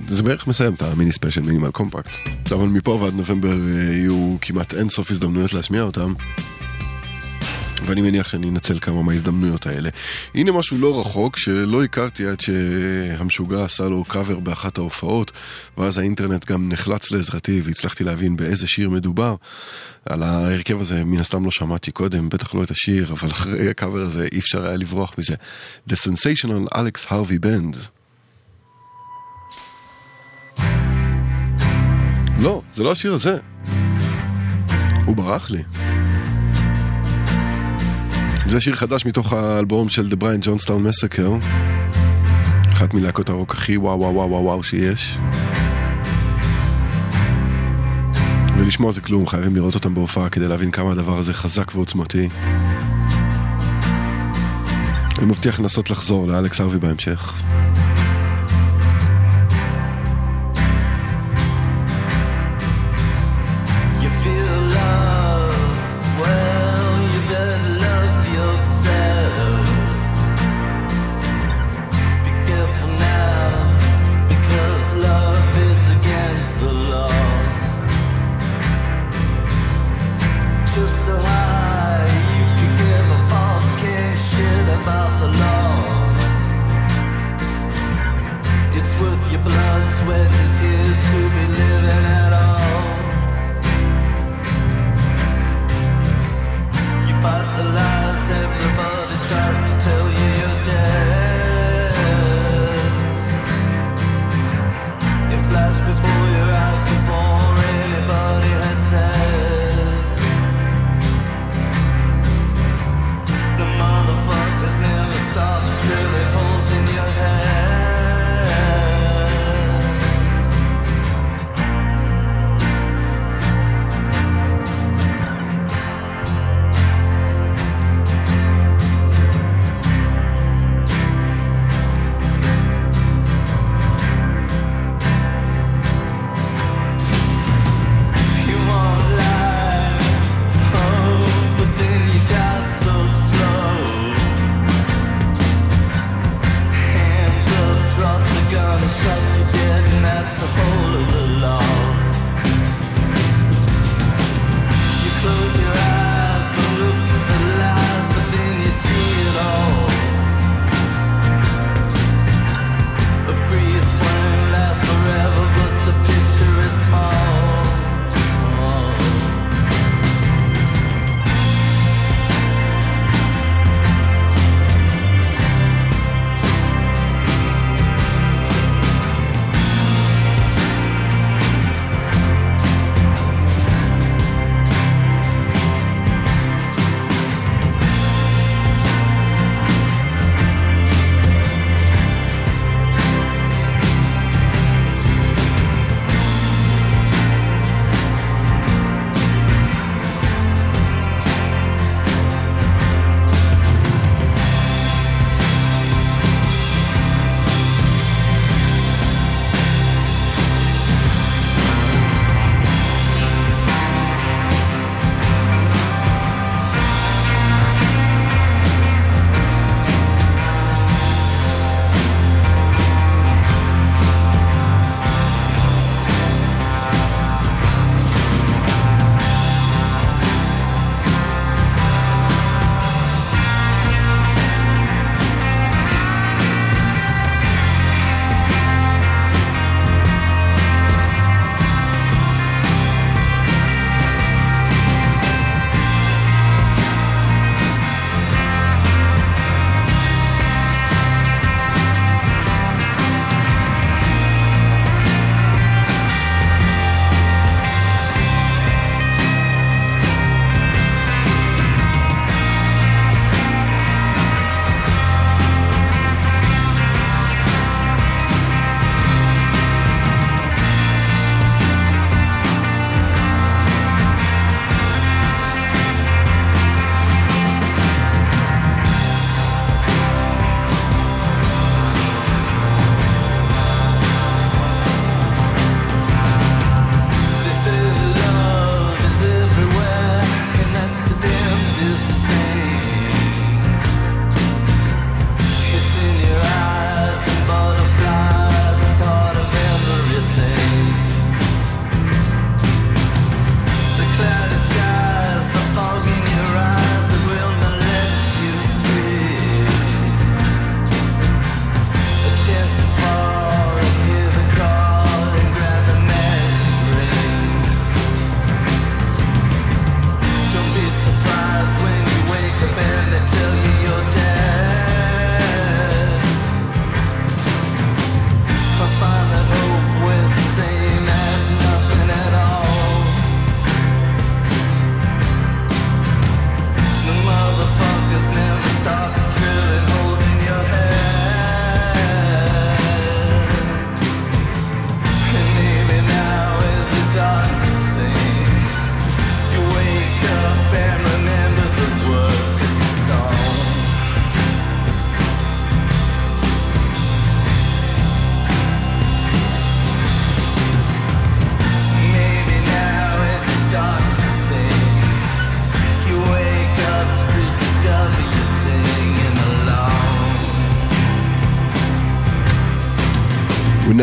זה בערך מסיים את המיני ספיישל מינימל קומפקט. אבל מפה ועד נובמבר אה, יהיו כמעט אין סוף הזדמנויות להשמיע אותם. ואני מניח שאני אנצל כמה מההזדמנויות האלה. הנה משהו לא רחוק שלא הכרתי עד שהמשוגע עשה לו קאבר באחת ההופעות, ואז האינטרנט גם נחלץ לעזרתי והצלחתי להבין באיזה שיר מדובר. על ההרכב הזה מן הסתם לא שמעתי קודם, בטח לא את השיר, אבל אחרי הקאבר הזה אי אפשר היה לברוח מזה. The Sensational Alex Harvey Band. לא, זה לא השיר הזה. הוא ברח לי. זה שיר חדש מתוך האלבום של The Brian Johnstown Massacre אחת מלהקות הרוק הכי וואו וואו וואו וואו שיש ולשמוע זה כלום, חייבים לראות אותם בהופעה כדי להבין כמה הדבר הזה חזק ועוצמתי. אני מבטיח לנסות לחזור לאלכס ארווי בהמשך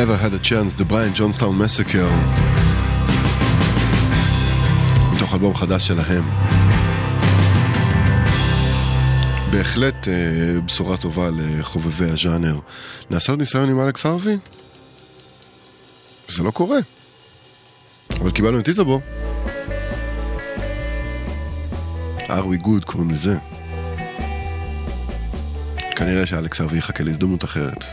Never Had a Chance, The Brian Johnstown Massacre, מתוך אלבום חדש שלהם. בהחלט אה, בשורה טובה לחובבי הז'אנר. נעשה עוד ניסיון עם אלכס הרווי? זה לא קורה. אבל קיבלנו את איזבו. are we good קוראים לזה. כנראה שאלכס הרווי יחכה להזדמנות אחרת.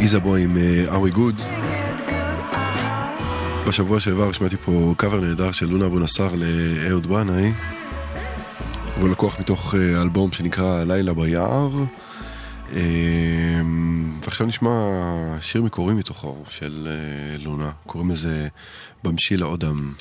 איזבו עם אה, אורי גוד. בשבוע שעבר שמעתי פה קאבר נהדר של לונה אבו נסאר לאהוד בנאי. הוא לקוח מתוך אה, אלבום שנקרא לילה ביער. אה, ועכשיו נשמע שיר מקורי מתוכו של לונה, קוראים לזה במשיל האודם.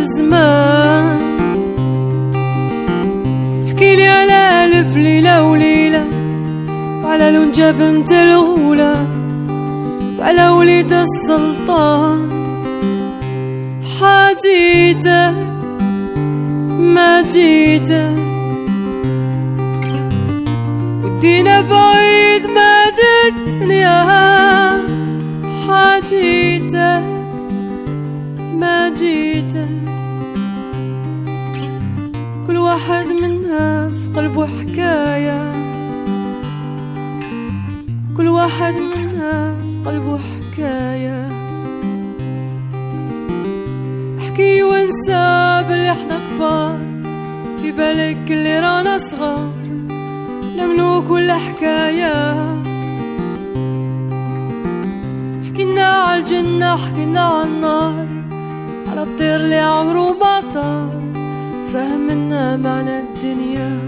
ناس زمان احكي لي على ألف ليلة وليلة وعلى لونجا بنت الغولة وعلى وليد السلطان. حاجيتك ما جيتك ودينا بعيد قلبه حكاية كل واحد منها في قلبه حكاية احكي وانسى باللي إحنا كبار. في بالك اللي رانا صغار. نمنو كل حكاية. حكينا على الجنة حكينا على النار. على الطير اللي عمره ما طار. فهم منا معنى الدنيا.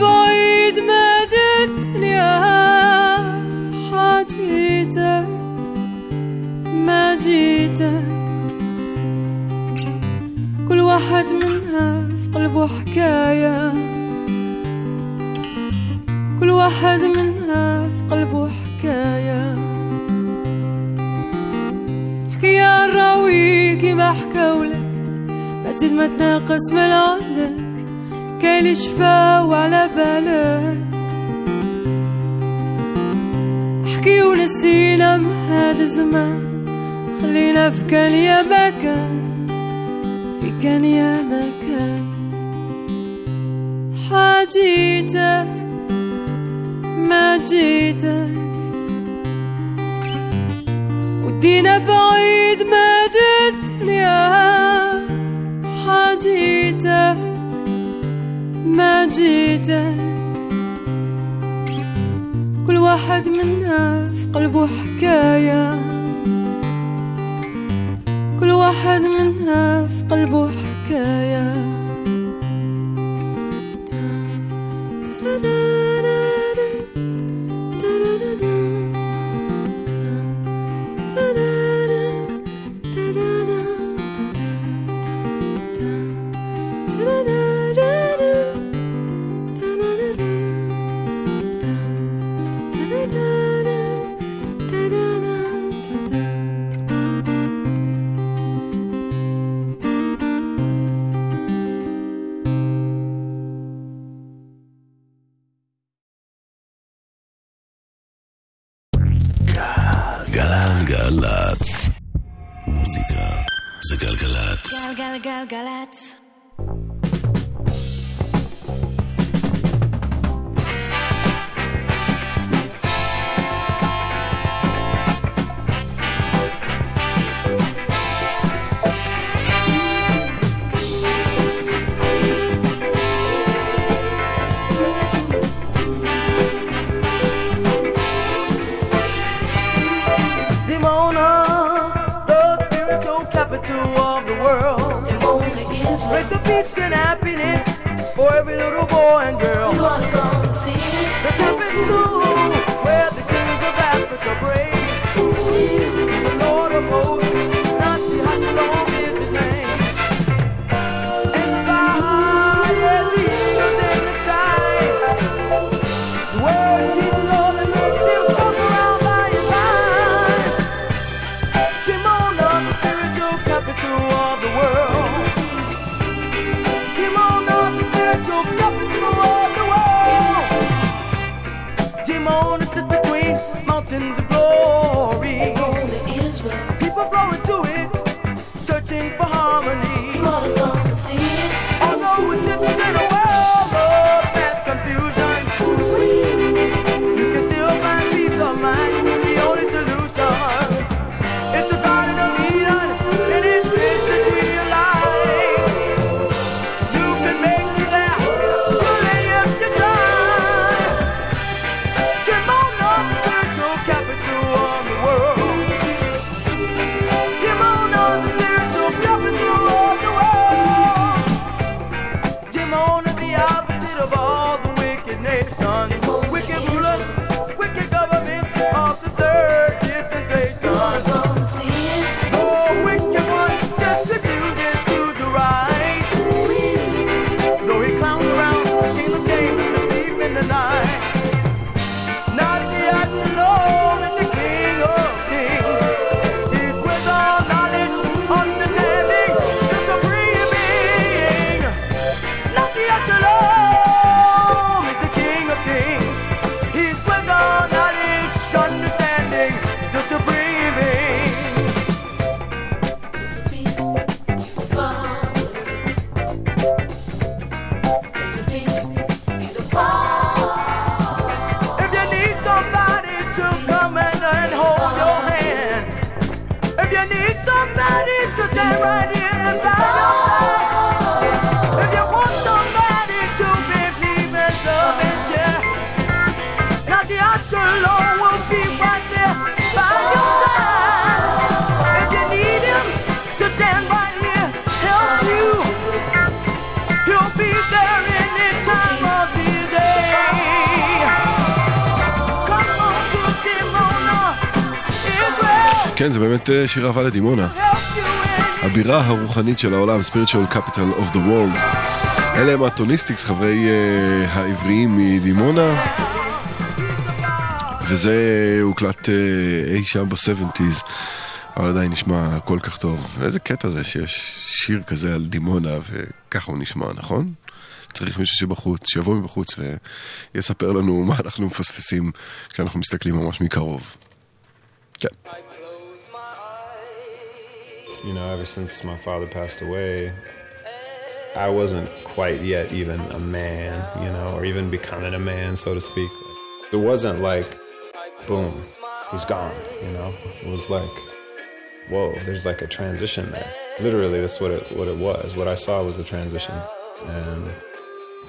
بعيد مدى الدنيا حاجيته ما جيته كل واحد منها في قلبه حكاية. كل واحد منها في قلبه حكاية. حكاية نراوي كيما حكاولك ما تزيد ما تناقص من عندك. اللي شفا وعلى بالك حكي ونسينا هذا الزمان خلينا في كان يا مكان في كان يا مكان حاجيتك ما جيتك ودينا بعيد واحد منا في قلبه حكاية. كل واحد منها في قلبه حكاية. felgeled. שיר אהבה לדימונה. הבירה הרוחנית של העולם, spiritual capital of the world. אלה הם הטוניסטיקס, חברי uh, העבריים מדימונה. וזה הוקלט uh, אי שם ב-70's, אבל עדיין נשמע כל כך טוב. ואיזה קטע זה שיש שיר כזה על דימונה, וככה הוא נשמע, נכון? צריך מישהו שבחוץ, שיבוא מבחוץ ויספר לנו מה אנחנו מפספסים כשאנחנו מסתכלים ממש מקרוב. כן. You know, ever since my father passed away, I wasn't quite yet even a man, you know, or even becoming a man, so to speak. It wasn't like, boom, he's gone, you know. It was like, whoa, there's like a transition there. Literally, that's what it what it was. What I saw was a transition, and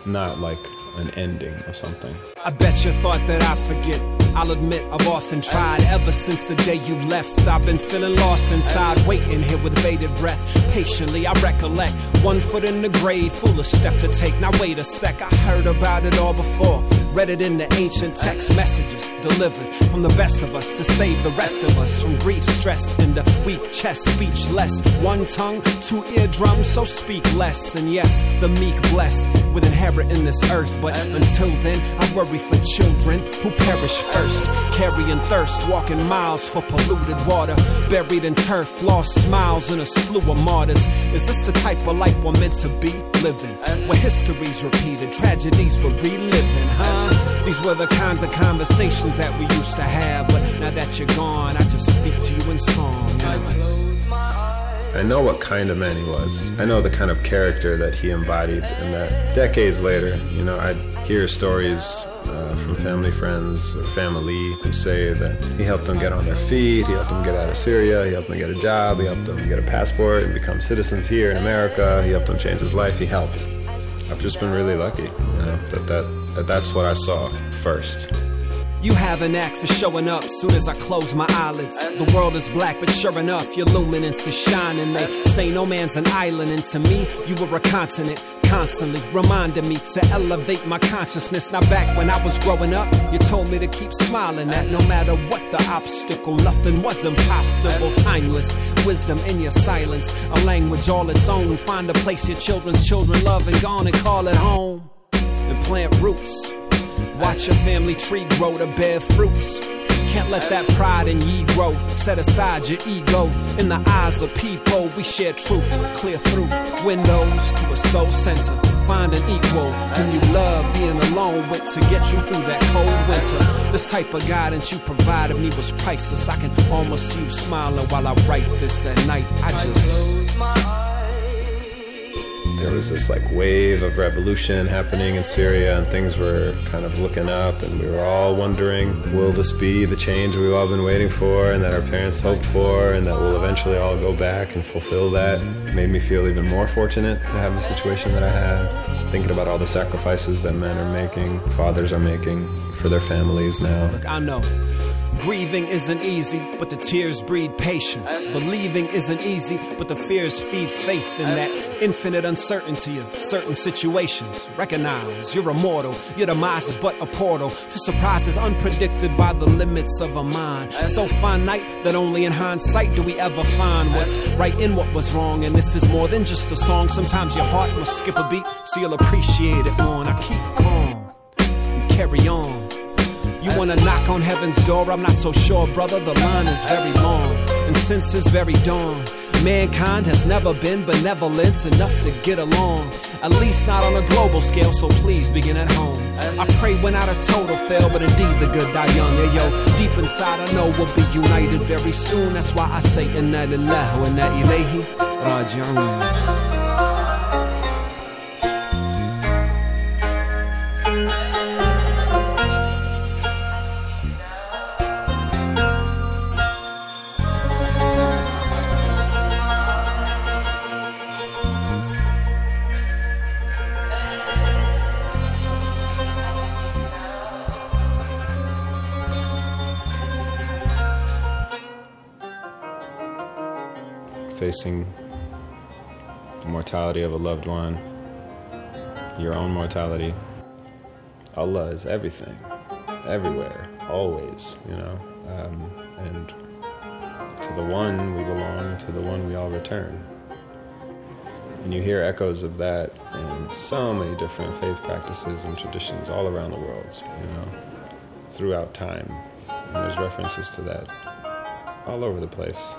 not like an ending or something. I bet you thought that I forget. I'll admit I've often tried ever since the day you left. I've been feeling lost inside, waiting here with bated breath. Patiently, I recollect one foot in the grave, full of step to take. Now wait a sec, I heard about it all before. Read it in the ancient text messages delivered from the best of us to save the rest of us from grief, stress, and the weak chest, speechless. One tongue, two eardrums, so speak less. And yes, the meek blessed with inheriting this earth. But until then, I worry for children who perish first, carrying thirst, walking miles for polluted water, buried in turf, lost smiles in a slew of martyrs. Is this the type of life we're meant to be living? Where history's repeated, tragedies we're reliving, huh? These were the kinds of conversations that we used to have, but now that you're gone, I just speak to you in song. I know what kind of man he was. I know the kind of character that he embodied, and that decades later, you know, I hear stories uh, from family friends or family who say that he helped them get on their feet, he helped them get out of Syria, he helped them get a job, he helped them get a passport and become citizens here in America, he helped them change his life, he helped. I've just been really lucky, you know, that, that, that that's what I saw first. You have an act for showing up soon as I close my eyelids. The world is black, but sure enough, your luminance is shining. They say no man's an island, and to me, you were a continent. Constantly reminding me to elevate my consciousness. Now, back when I was growing up, you told me to keep smiling. That no matter what the obstacle, nothing was impossible. Timeless wisdom in your silence, a language all its own. Find a place your children's children love and gone and call it home. And plant roots. Watch your family tree grow to bear fruits. Can't let that pride in ye grow. Set aside your ego. In the eyes of people, we share truth. Clear through windows to a soul center. Find an equal whom you love being alone with to get you through that cold winter. This type of guidance you provided me was priceless. I can almost see you smiling while I write this at night. I just. There was this like wave of revolution happening in Syria, and things were kind of looking up, and we were all wondering, will this be the change we've all been waiting for, and that our parents hoped for, and that we'll eventually all go back and fulfill that? Made me feel even more fortunate to have the situation that I had. Thinking about all the sacrifices that men are making, fathers are making for their families now. Look, I know. Grieving isn't easy, but the tears breed patience. Believing isn't easy, but the fears feed faith in that infinite uncertainty of certain situations. Recognize you're immortal, your demise is but a portal to surprises unpredicted by the limits of a mind. So finite that only in hindsight do we ever find what's right in what was wrong. And this is more than just a song. Sometimes your heart must skip a beat so you'll appreciate it more. I keep calm and carry on. You wanna knock on heaven's door? I'm not so sure, brother. The line is very long, and since this very dawn, mankind has never been benevolent enough to get along. At least not on a global scale, so please begin at home. I pray we're not a total fail, but indeed the good die young. Hey, yo, deep inside I know we'll be united very soon. That's why I say inna lillahi wa inna ilayhi raji'un. Facing the mortality of a loved one, your own mortality. Allah is everything, everywhere, always, you know. Um, and to the one we belong, to the one we all return. And you hear echoes of that in so many different faith practices and traditions all around the world, you know, throughout time. And there's references to that all over the place.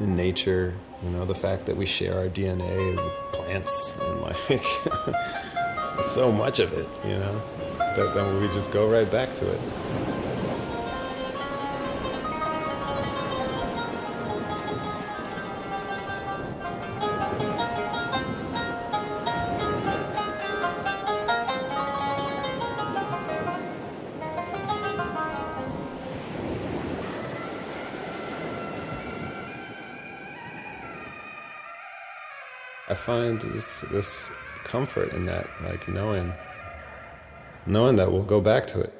In nature, you know, the fact that we share our DNA with plants and like (laughs) so much of it, you know, that then we just go right back to it. Find this this comfort in that, like knowing knowing that we'll go back to it.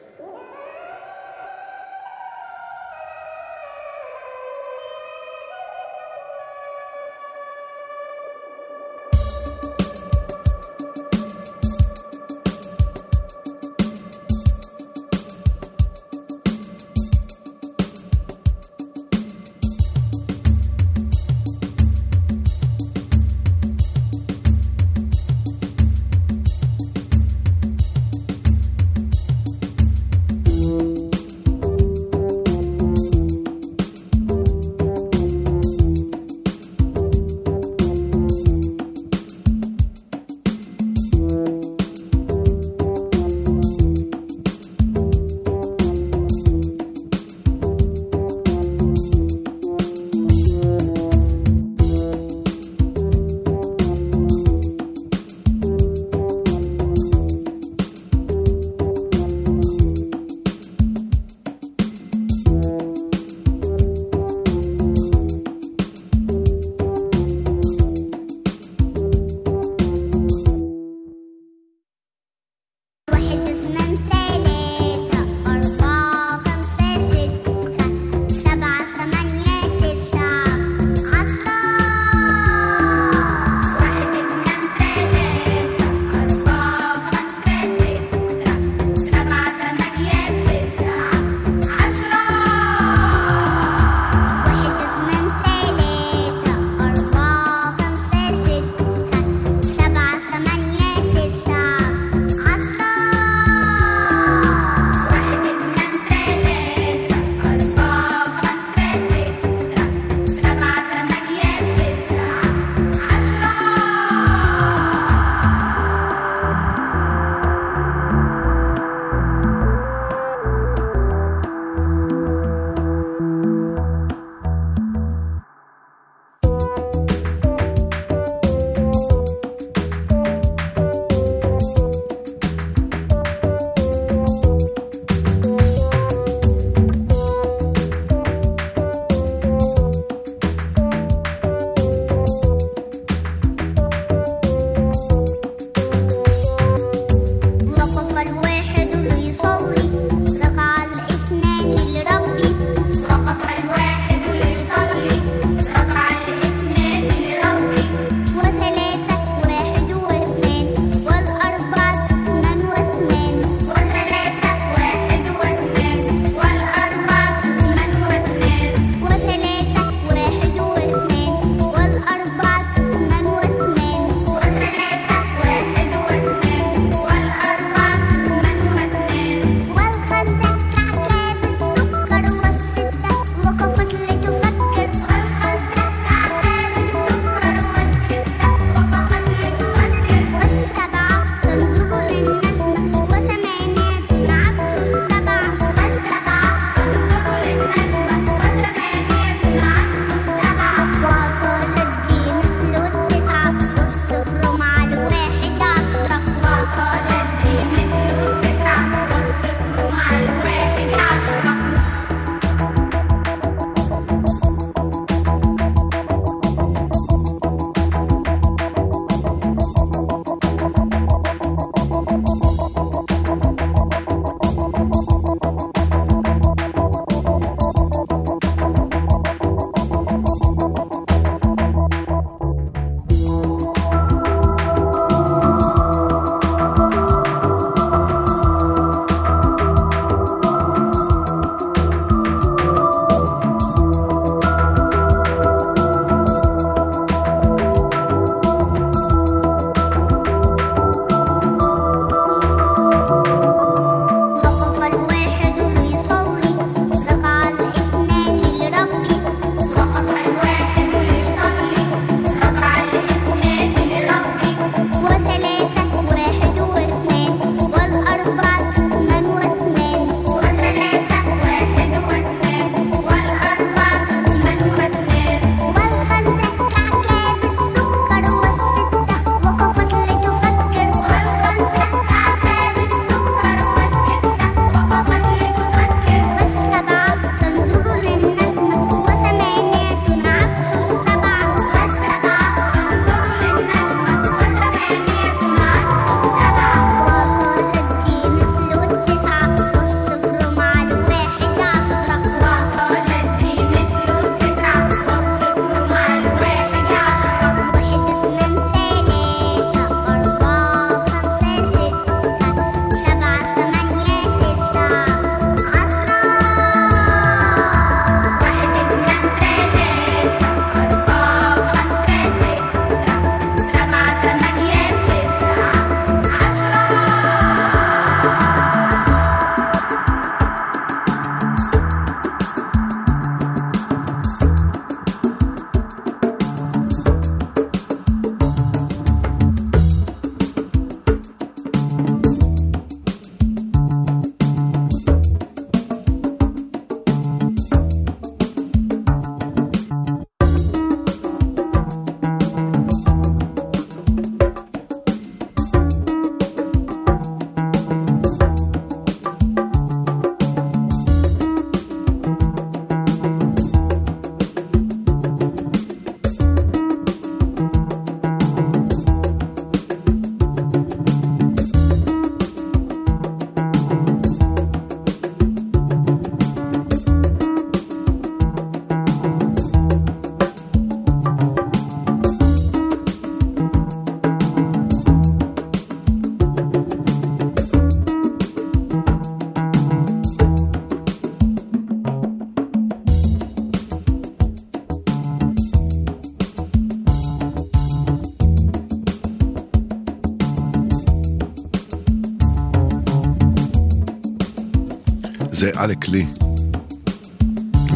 עלק לי.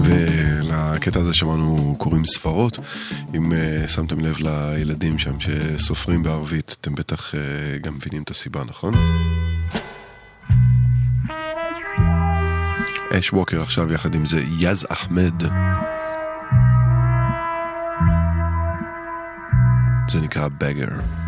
ולקטע הזה שמענו קוראים ספרות. אם uh, שמתם לב לילדים שם שסופרים בערבית, אתם בטח uh, גם מבינים את הסיבה, נכון? אש ווקר עכשיו יחד עם זה יז אחמד. זה נקרא בגר.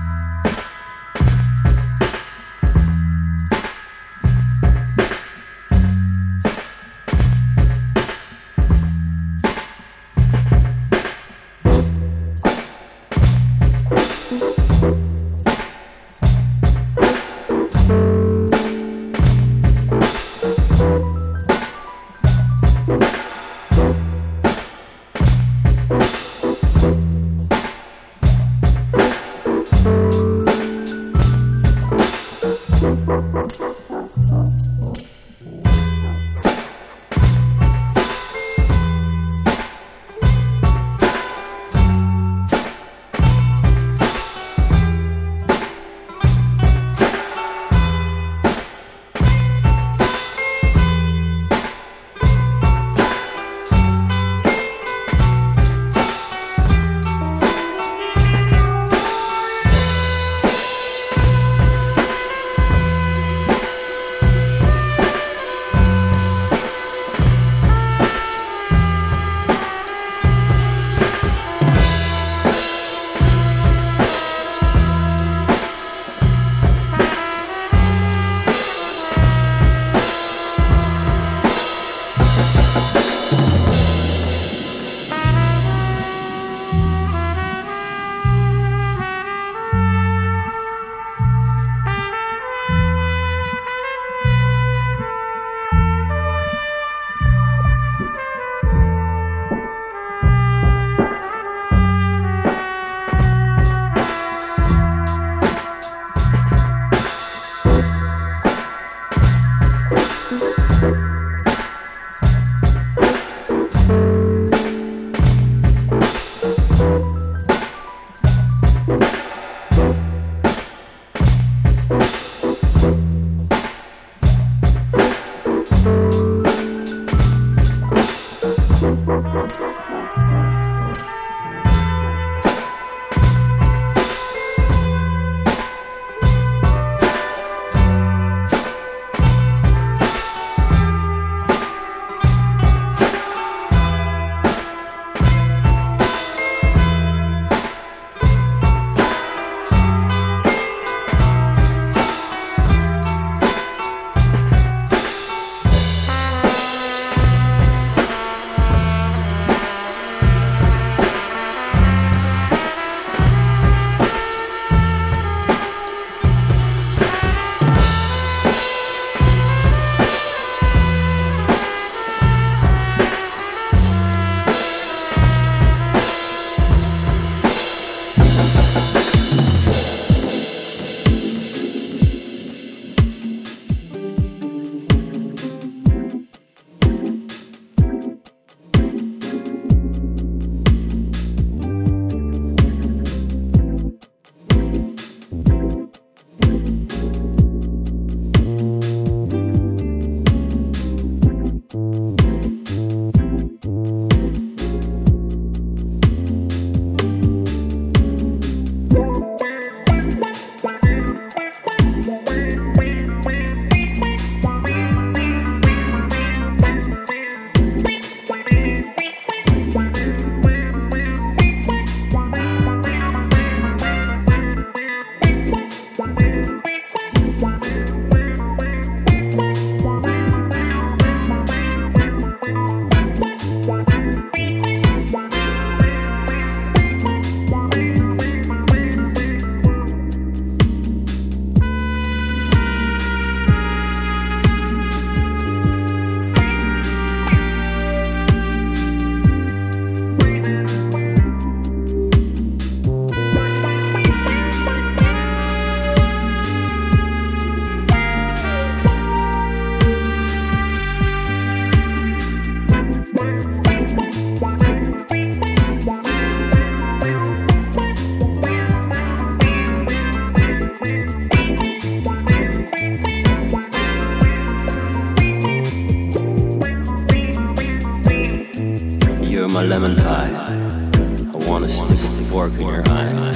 spark in your eye.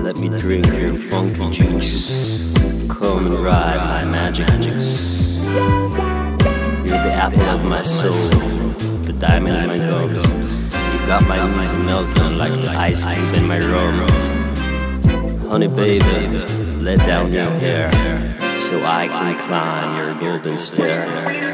Let me drink your funky juice. Come and ride my magic juice. You're the apple of my soul, the diamond in my gums. You got my knees melting like the ice cube in my rum. Honey, baby, let down your hair so I can climb your golden stair.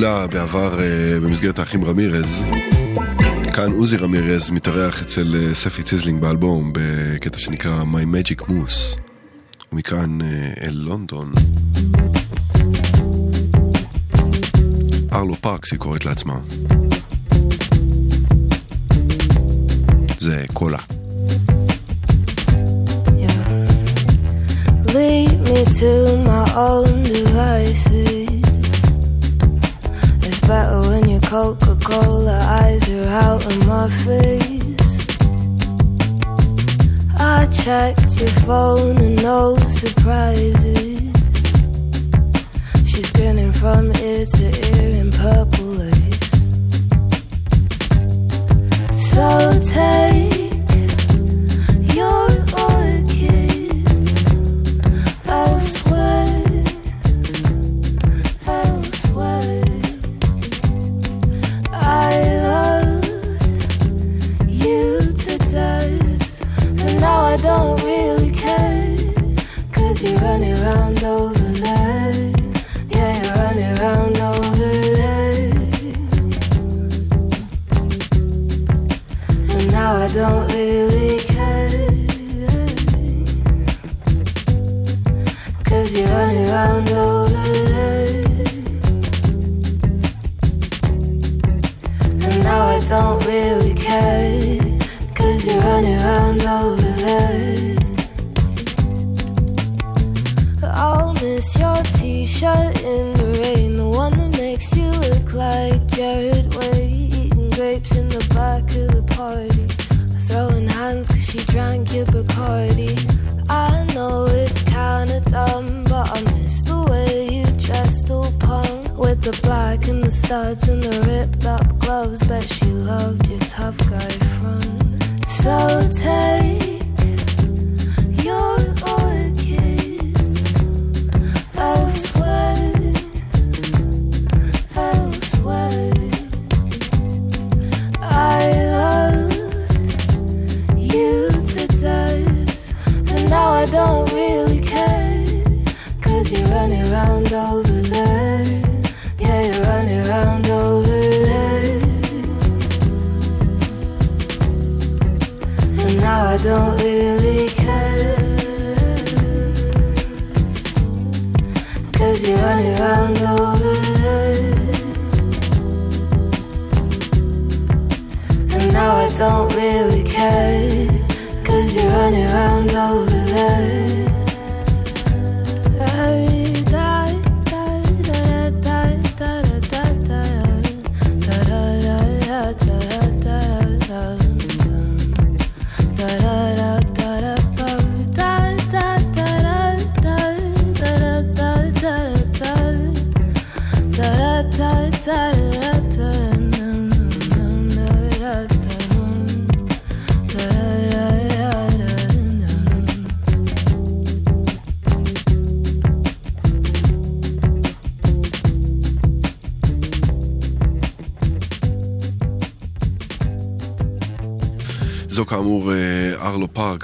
עולה בעבר אה, במסגרת האחים רמירז. כאן עוזי רמירז מתארח אצל אה, ספי ציזלינג באלבום בקטע שנקרא My Magic Moose. ומכאן אה, אל לונדון. ארלו פארקס היא קוראת לעצמה. זה קולה. Lead me to my own new phone and no surprise.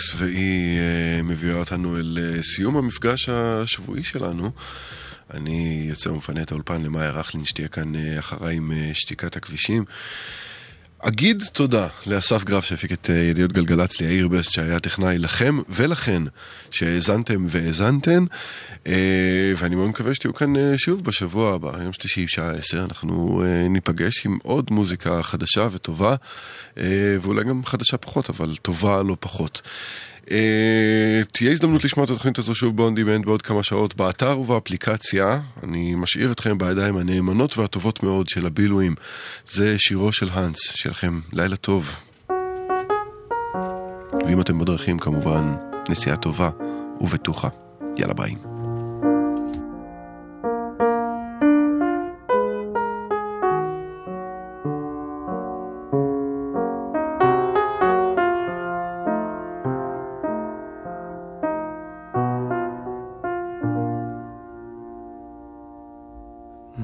פארקס, והיא אה, מביאה אותנו אל אה, סיום המפגש השבועי שלנו. אני יוצא ומפנה את האולפן למאיה רכלין, שתהיה כאן אה, אחריי עם שתיקת הכבישים. אגיד תודה לאסף גרף שהפיק את ידיעות גלגלצ, ליאיר בסט שהיה טכנאי לכם ולכן שהאזנתם והאזנתן ואני מאוד מקווה שתהיו כאן אה, שוב בשבוע הבא, יום שלישי שעה עשר, אנחנו אה, ניפגש עם עוד מוזיקה חדשה וטובה אה, ואולי גם חדשה פחות אבל טובה לא פחות. אה, תהיה הזדמנות לשמוע את התוכנית הזו שוב ב-on demand בעוד כמה שעות באתר ובאפליקציה. אני משאיר אתכם בידיים הנאמנות והטובות מאוד של הבילויים. זה שירו של האנס, שיהיה לכם לילה טוב. ואם אתם בדרכים כמובן, נסיעה טובה ובטוחה. יאללה ביי.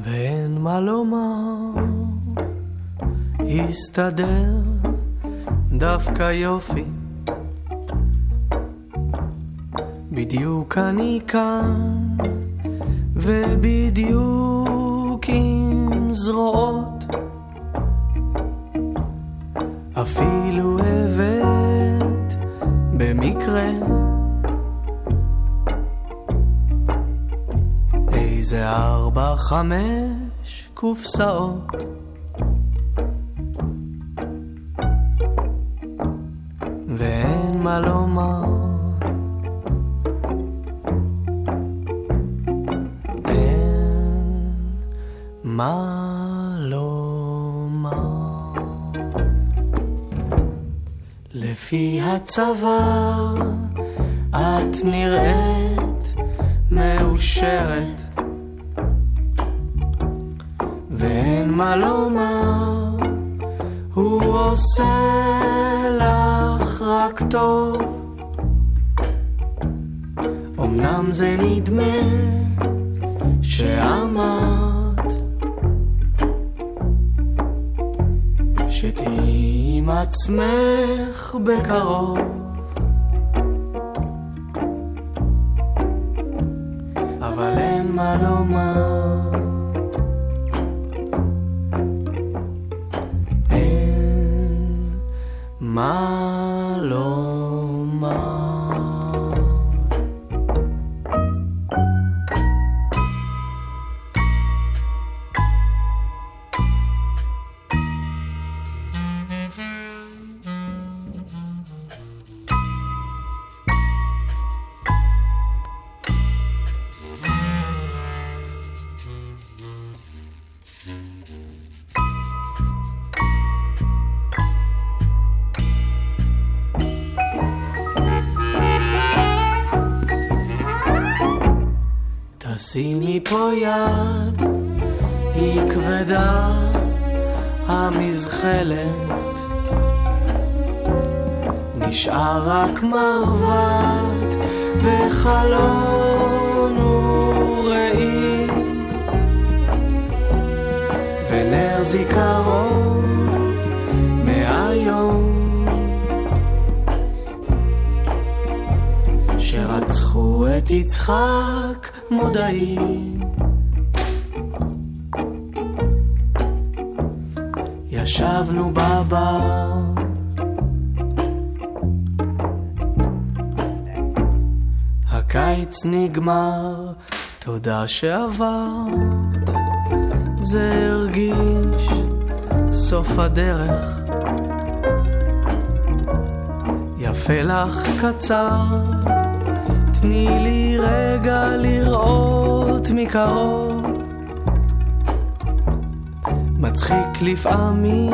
ואין מה לומר, הסתדר דווקא יופי. בדיוק אני כאן, ובדיוק עם זרועות. אפילו הבאת במקרה איזה ארבע, חמש קופסאות. ואין מה לומר. אין מה לומר. לפי הצבא את נראית מאושרת. טוב. אמנם זה נדמה שאמרת שתהיי עם עצמך בקרוב. שעברת. זה הרגיש סוף הדרך. יפה לך קצר, תני לי רגע לראות מקרוב. מצחיק לפעמים,